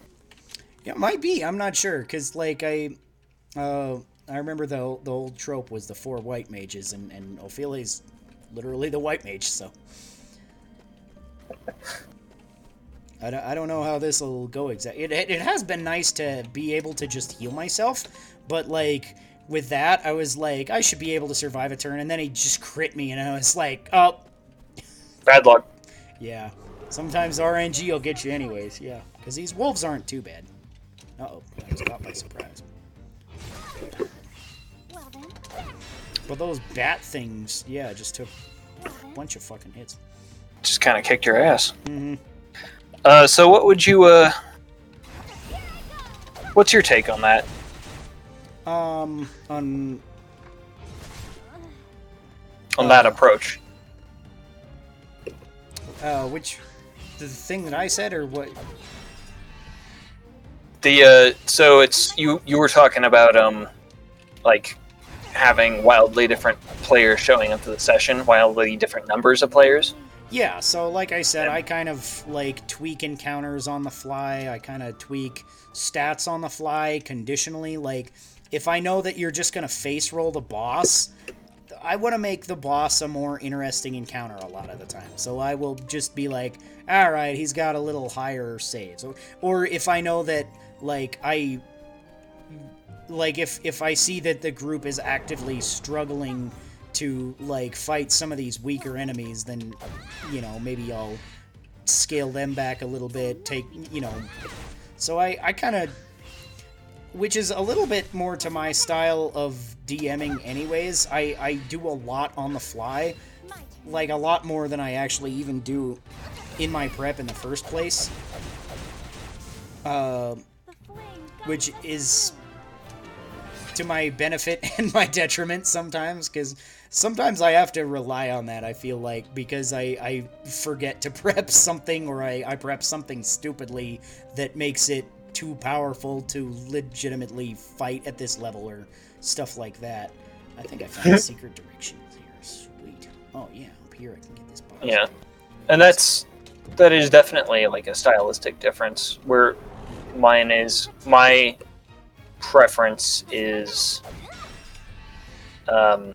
Yeah, it might be. I'm not sure because like I, uh, I remember the the old trope was the four white mages, and and Ophelia's literally the white mage. So I don't, I don't know how this will go exactly. It, it it has been nice to be able to just heal myself, but like with that, I was like I should be able to survive a turn, and then he just crit me, and I was like, oh Bad luck. yeah. Sometimes RNG will get you anyways. Yeah, because these wolves aren't too bad. Uh oh, I was caught by surprise. Well then, But those bat things, yeah, just took a bunch of fucking hits. Just kind of kicked your ass. Mm-hmm. Uh, so what would you uh? What's your take on that? Um, on on that Uh, approach. Uh, which the thing that I said, or what? The uh, so it's you you were talking about um, like having wildly different players showing up to the session, wildly different numbers of players. Yeah, so like I said, I kind of like tweak encounters on the fly. I kind of tweak stats on the fly conditionally. Like, if I know that you're just going to face roll the boss, I want to make the boss a more interesting encounter a lot of the time. So I will just be like, all right, he's got a little higher saves. Or, or if I know that, like, I. Like, if, if I see that the group is actively struggling to like fight some of these weaker enemies, then you know maybe I'll scale them back a little bit. Take you know, so I I kind of, which is a little bit more to my style of DMing, anyways. I I do a lot on the fly, like a lot more than I actually even do in my prep in the first place. Uh, which is to my benefit and my detriment sometimes because sometimes i have to rely on that i feel like because i, I forget to prep something or I, I prep something stupidly that makes it too powerful to legitimately fight at this level or stuff like that i think i found a secret direction here sweet oh yeah up here i can get this box Yeah. And that's that is definitely like a stylistic difference. Where mine is my preference is um,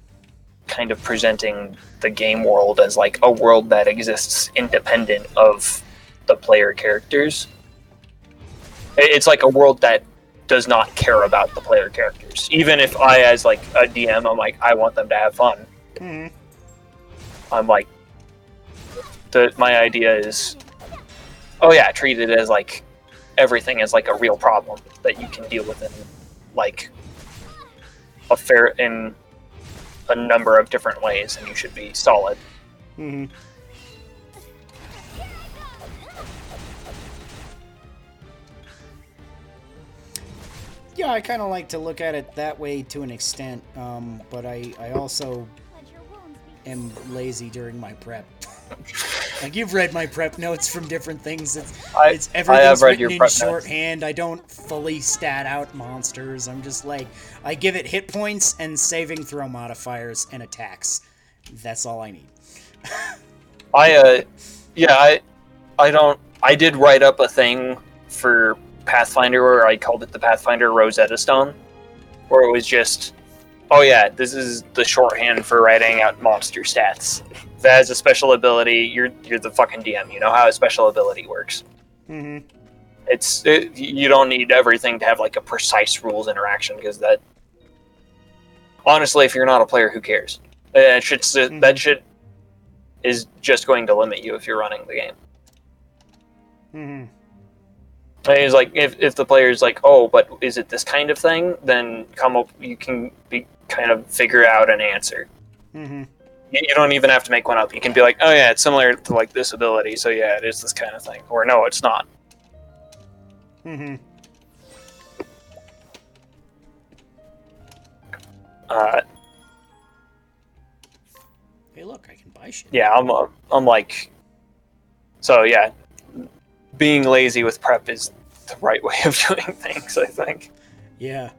kind of presenting the game world as like a world that exists independent of the player characters. It's like a world that does not care about the player characters. Even if I, as like a DM, I'm like I want them to have fun. Mhm. I'm like, the my idea is, oh yeah, treat it as like everything as like a real problem that you can deal with in like a fair in a number of different ways, and you should be solid. hmm Yeah, I kind of like to look at it that way to an extent, um, but I, I also let your wounds be am lazy during my prep. like you've read my prep notes from different things. It's, I- it's everything's written in prep notes. shorthand. I don't fully stat out monsters. I'm just like I give it hit points and saving throw modifiers and attacks. That's all I need. I uh, yeah, I I don't. I did write up a thing for Pathfinder where I called it the Pathfinder Rosetta Stone, where it was just, oh yeah, this is the shorthand for writing out monster stats. If it has a special ability, you're you're the fucking DM. You know how a special ability works. Mm-hmm. It's it, you don't need everything to have like a precise rules interaction because that. Honestly, if you're not a player, who cares? That should that shit is just going to limit you if you're running the game. Mm-hmm. And It's like if, if the player's like, oh, but is it this kind of thing? Then come up, you can be kind of figure out an answer. Mm-hmm. You, you don't even have to make one up. You can be like, oh yeah, it's similar to like this ability, so yeah, it is this kind of thing. Or no, it's not. Mm-hmm. Uh, Hey, look, I can buy shit. yeah, I'm uh, I'm like, so yeah, being lazy with prep is the right way of doing things. I think. Yeah.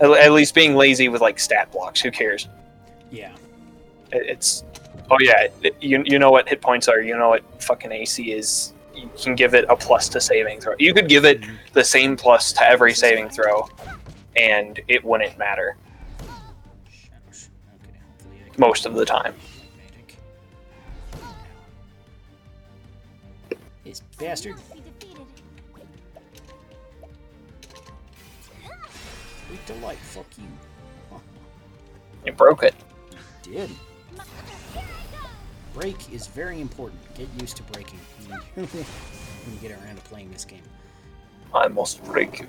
At, at least being lazy with like stat blocks. Who cares? Yeah. It- It's oh yeah, it- you you know what hit points are. You know what fucking AC is. You can give it a plus to saving throw. You could give it mm-hmm. the same plus to every saving throw, and it wouldn't matter Shadows. Okay. Hopefully I can most of the time. This bastard. Weak to light. Fuck you. You broke it. You Did. Break is very important. Get used to breaking when you, get around to playing this game. I must break you.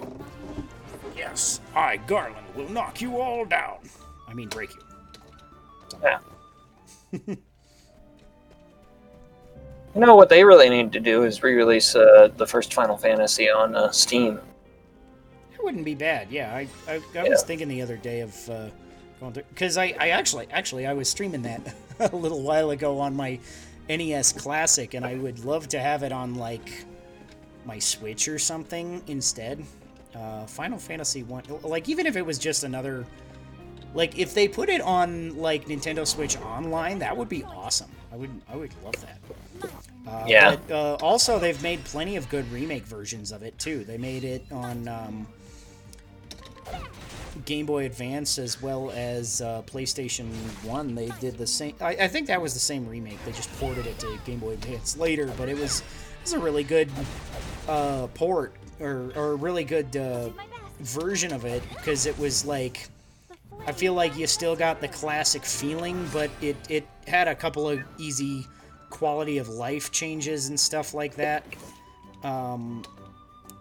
Yes, I, Garland, will knock you all down. I mean, break you. Yeah. You know what they really need to do is re-release uh, the first Final Fantasy on uh, Steam. It wouldn't be bad. Yeah, I I, I was thinking the other day of uh, going through because I I actually actually I was streaming that a little while ago on my NES Classic, and I would love to have it on like my Switch or something instead. Uh, Final Fantasy one, like even if it was just another, like if they put it on like Nintendo Switch Online, that would be awesome. I would I would love that. Uh, Yeah. But, uh, also, they've made plenty of good remake versions of it too. They made it on um, Game Boy Advance as well as uh, PlayStation One. They did the same. I, I think that was the same remake. They just ported it to Game Boy Advance later, but it was it was a really good uh, port or or a really good uh, version of it because it was like. I feel like you still got the classic feeling, but it, it had a couple of easy quality of life changes and stuff like that. Um,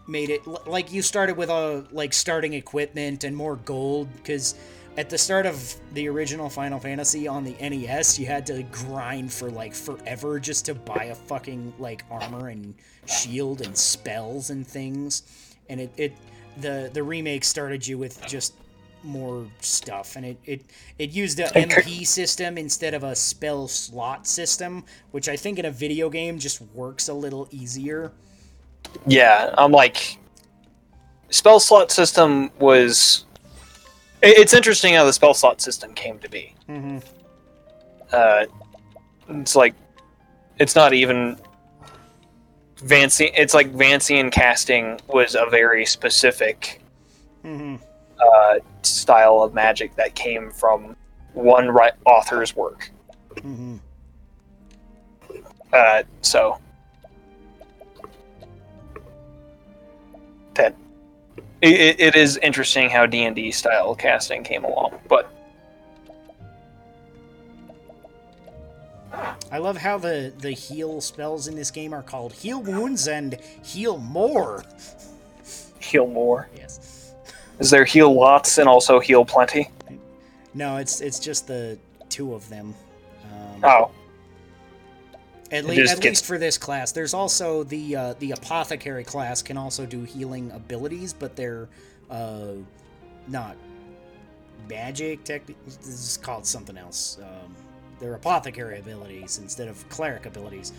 made it like you started with a like starting equipment and more gold because at the start of the original Final Fantasy on the NES, you had to grind for like forever just to buy a fucking like armor and shield and spells and things. And it, it the the remake started you with just more stuff and it it, it used a MP system instead of a spell slot system, which I think in a video game just works a little easier. Yeah, I'm like, spell slot system was. It's interesting how the spell slot system came to be. Mm-hmm. Uh, it's like, it's not even. Vancy, it's like Vancian casting was a very specific Mm-hmm. uh, style of magic that came from one ri- author's work. Mm-hmm. Uh, so that it, it- it is interesting how D and D style casting came along, but I love how the the heal spells in this game are called heal wounds and heal more. heal more. Yes. Is there heal lots and also heal plenty? No, it's it's just the two of them. Um, Oh, at just at gets- least for this class. There's also the uh, the apothecary class can also do healing abilities, but they're uh, not magic. Tech. This is called something else. Um, they're apothecary abilities instead of cleric abilities.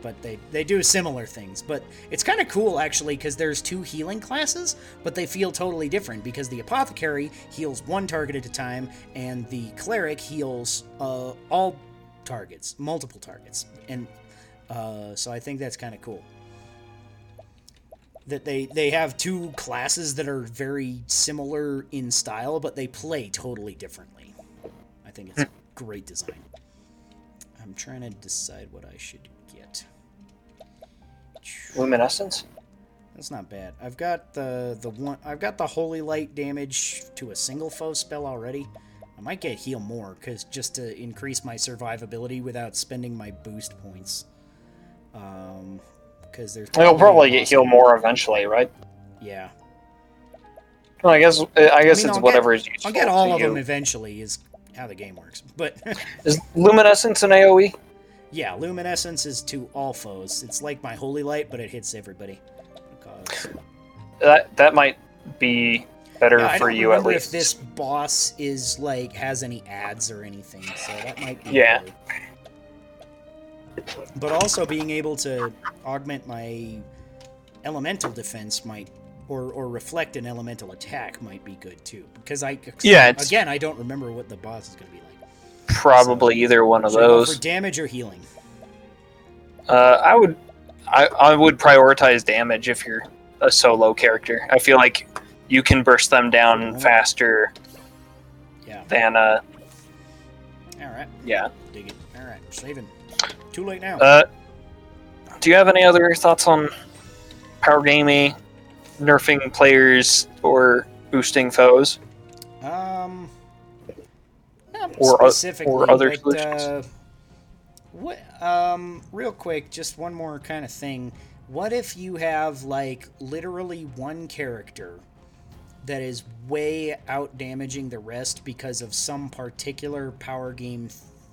But they, they do similar things. But it's kind of cool actually because there's two healing classes, but they feel totally different because the apothecary heals one target at a time, and the cleric heals uh, all targets, multiple targets, and uh, so I think that's kind of cool. That they they have two classes that are very similar in style, but they play totally differently. I think it's great design. I'm trying to decide what I should get. luminescence. That's not bad. I've got the the one. I've got the holy light damage to a single foe spell already. I might get heal more, cause just to increase my survivability without spending my boost points. Um, because there's. You'll probably get heal more eventually, right? Yeah, Well, I guess I guess mean, it's I'll whatever get- is useful. I'll get all of you. them eventually. Is how the game works. But Is luminescence an AOE? yeah, luminescence is to all foes. It's like my holy light, but it hits everybody. Because That that might be better Yeah, for you at least. if this boss is like has any ads or anything, so that might be Yeah. better. But also being able to augment my elemental defense might or, or reflect an elemental attack might be good too. Because I Yeah, it's- again I don't remember what the boss is gonna be like. Probably either one of go those. for damage or healing. Uh, I would, I, I would prioritize damage if you're a solo character. I feel like you can burst them down faster Yeah. than uh, Alright. yeah. Dig it. Alright, saving. Too late now. Uh, do you have any other thoughts on power gaming, nerfing players, or boosting foes? Um, Or o- or other but, solutions. Uh, what? Um, real quick, just one more kind of thing. What if you have like literally one character that is way out damaging the rest because of some particular power game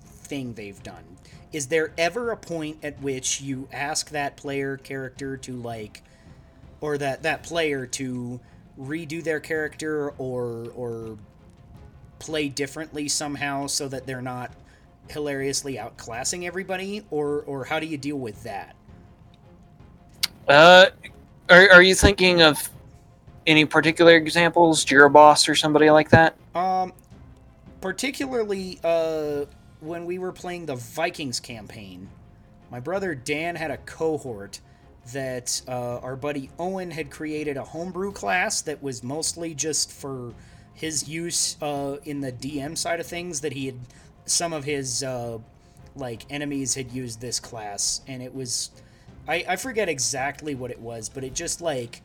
thing they've done? Is there ever a point at which you ask that player character to like or that that player to redo their character or or play differently somehow so that they're not hilariously outclassing everybody or or how do you deal with that Uh, are, are you thinking of any particular examples, Boss or somebody like that? um particularly uh when we were playing the Vikings campaign my brother Dan had a cohort that uh, our buddy Owen had created a homebrew class that was mostly just for his use uh, in the DM side of things. That he had some of his uh, like enemies had used this class, and it was I, I forget exactly what it was, but it just like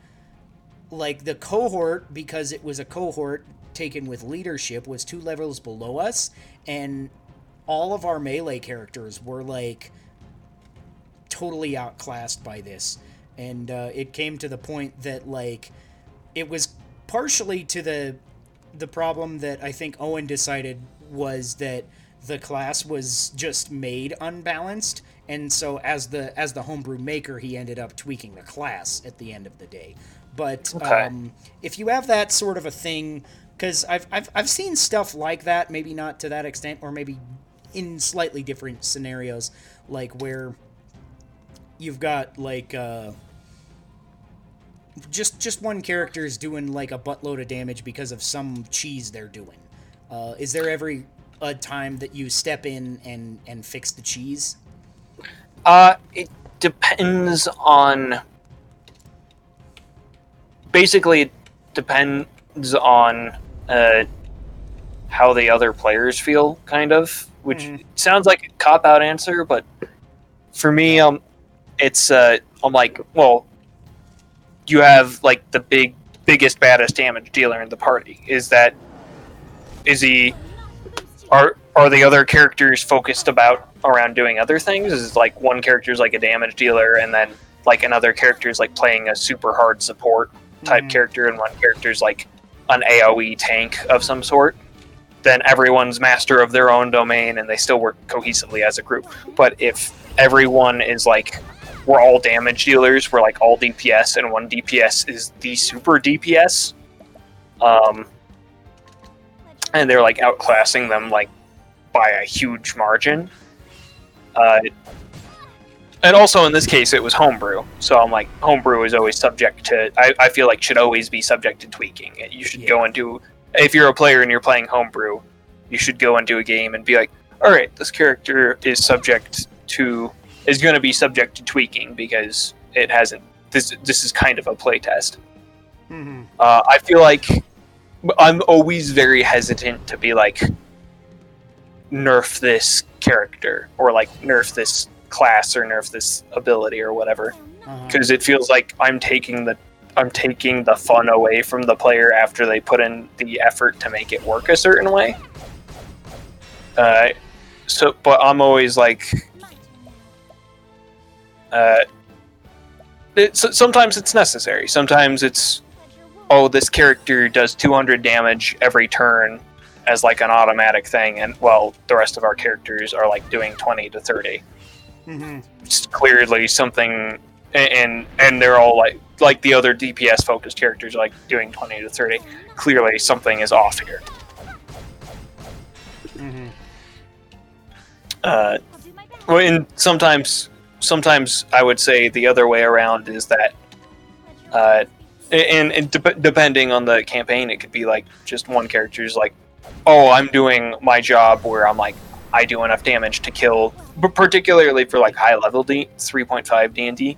like the cohort because it was a cohort taken with leadership was two levels below us, and all of our melee characters were like totally outclassed by this. And uh, it came to the point that like it was partially to the the problem that i think owen decided was that the class was just made unbalanced and so as the as the homebrew maker he ended up tweaking the class at the end of the day but Okay. um, if you have that sort of a thing because I've, I've i've seen stuff like that maybe not to that extent or maybe in slightly different scenarios like where you've got like uh just just one character is doing like a buttload of damage because of some cheese they're doing uh is there every a time that you step in and and fix the cheese Uh, it depends on. Basically, depends on uh, how the other players feel, kind of. Which Mhm. sounds like a cop out answer, but for me, um, it's uh, I'm like, well, you have like the big, biggest, baddest damage dealer in the party. Is that? Is he? Are are the other characters focused about around doing other things? Is like one character's like a damage dealer, and then like another character's like playing a super hard support type Mhm. character, and one character's like an AOE tank of some sort. Then everyone's master of their own domain, and they still work cohesively as a group. But if everyone is like we're all damage dealers, we're like all DPS, and one DPS is the super DPS, um, and they're like outclassing them like by a huge margin. Uh, and also in this case, it was homebrew, so I'm like, homebrew is always subject to. I, I feel like should always be subject to tweaking. You should go into if you're a player and you're playing homebrew, you should go into a game and be like, all right, this character is subject to is going to be subject to tweaking because it hasn't. This this is kind of a playtest. Mhm. Uh, I feel like I'm always very hesitant to be like nerf this character or like nerf this class or nerf this ability or whatever Uh-huh. because it feels like I'm taking the I'm taking the fun away from the player after they put in the effort to make it work a certain way. Uh, so, but I'm always like, uh, it's, sometimes it's necessary. Sometimes it's, oh, this character does 200 damage every turn as like an automatic thing, and well, the rest of our characters are like doing 20 to 30 Mhm. it's clearly something and and they're all like like the other DPS focused characters like doing 20 to 30 clearly something is off here Mm-hmm. uh I'll do my best. well, and sometimes sometimes I would say the other way around is that uh and, and dep depending on the campaign it could be like just one character is like oh I'm doing my job where I'm like I do enough damage to kill particularly for like high level D 3.5 D&D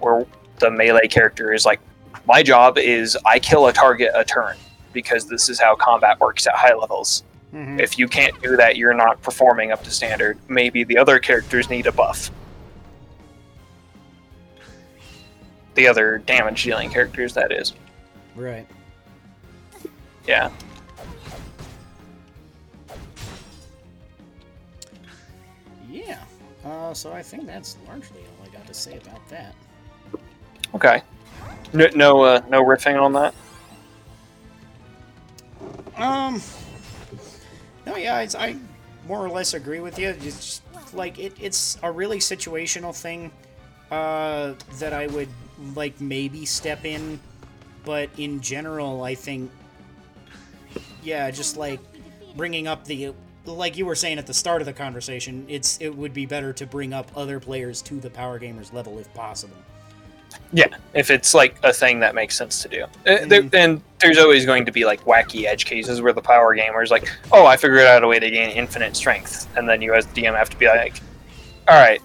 where the melee character is like my job is I kill a target a turn because this is how combat works at high levels. Mhm. if you can't do that you're not performing up to standard. Maybe the other characters need a buff. The other damage dealing characters that is. Right. yeah Uh, so I think that's largely all I got to say about that. okay no no, uh, no riffing on that Um. No, yeah, it's, I more or less agree with you. It's just, like it, it's a really situational thing uh, that I would like maybe step in but in general, I think, yeah, just like bringing up the like you were saying at the start of the conversation, it's it would be better to bring up other players to the power gamers level if possible. Yeah, if it's like a thing that makes sense to do. Uh, there, Mhm. and there's always going to be like wacky edge cases where the power gamers like, "Oh, I figured out a way to gain infinite strength," and then you as the DM have to be like, "All right,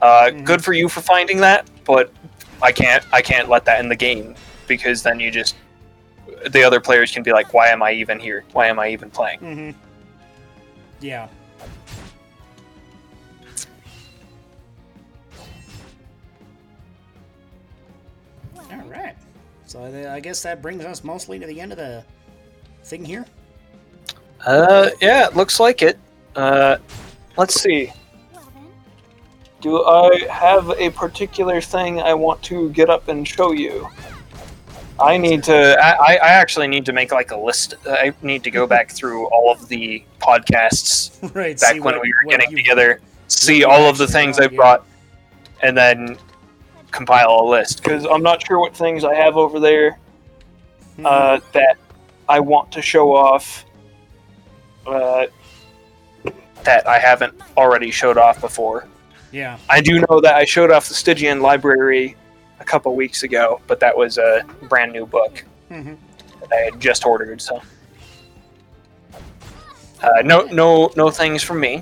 uh, Mhm. good for you for finding that, but I can't, I can't let that in the game because then you just the other players can be like, "Why am I even here? Why am I even playing?" Mm-hmm. Yeah. All right. So I I guess that brings us mostly to the end of the thing here. Uh, yeah, it looks like it. Uh, let's see. Do I have a particular thing I want to get up and show you? I need to. I, I actually need to make like a list. I need to go back through all of the podcasts right. back when what- we were getting you- together, see all of the things I yeah. brought, and then compile a list. Because I'm not sure what things I have over there Mhm. uh, that I want to show off. Uh, that I haven't already showed off before. yeah. I do know that I showed off the Stygian library a couple weeks ago, but that was a brand new book Mhm. that I had just ordered. So, uh, no, no, no things from me.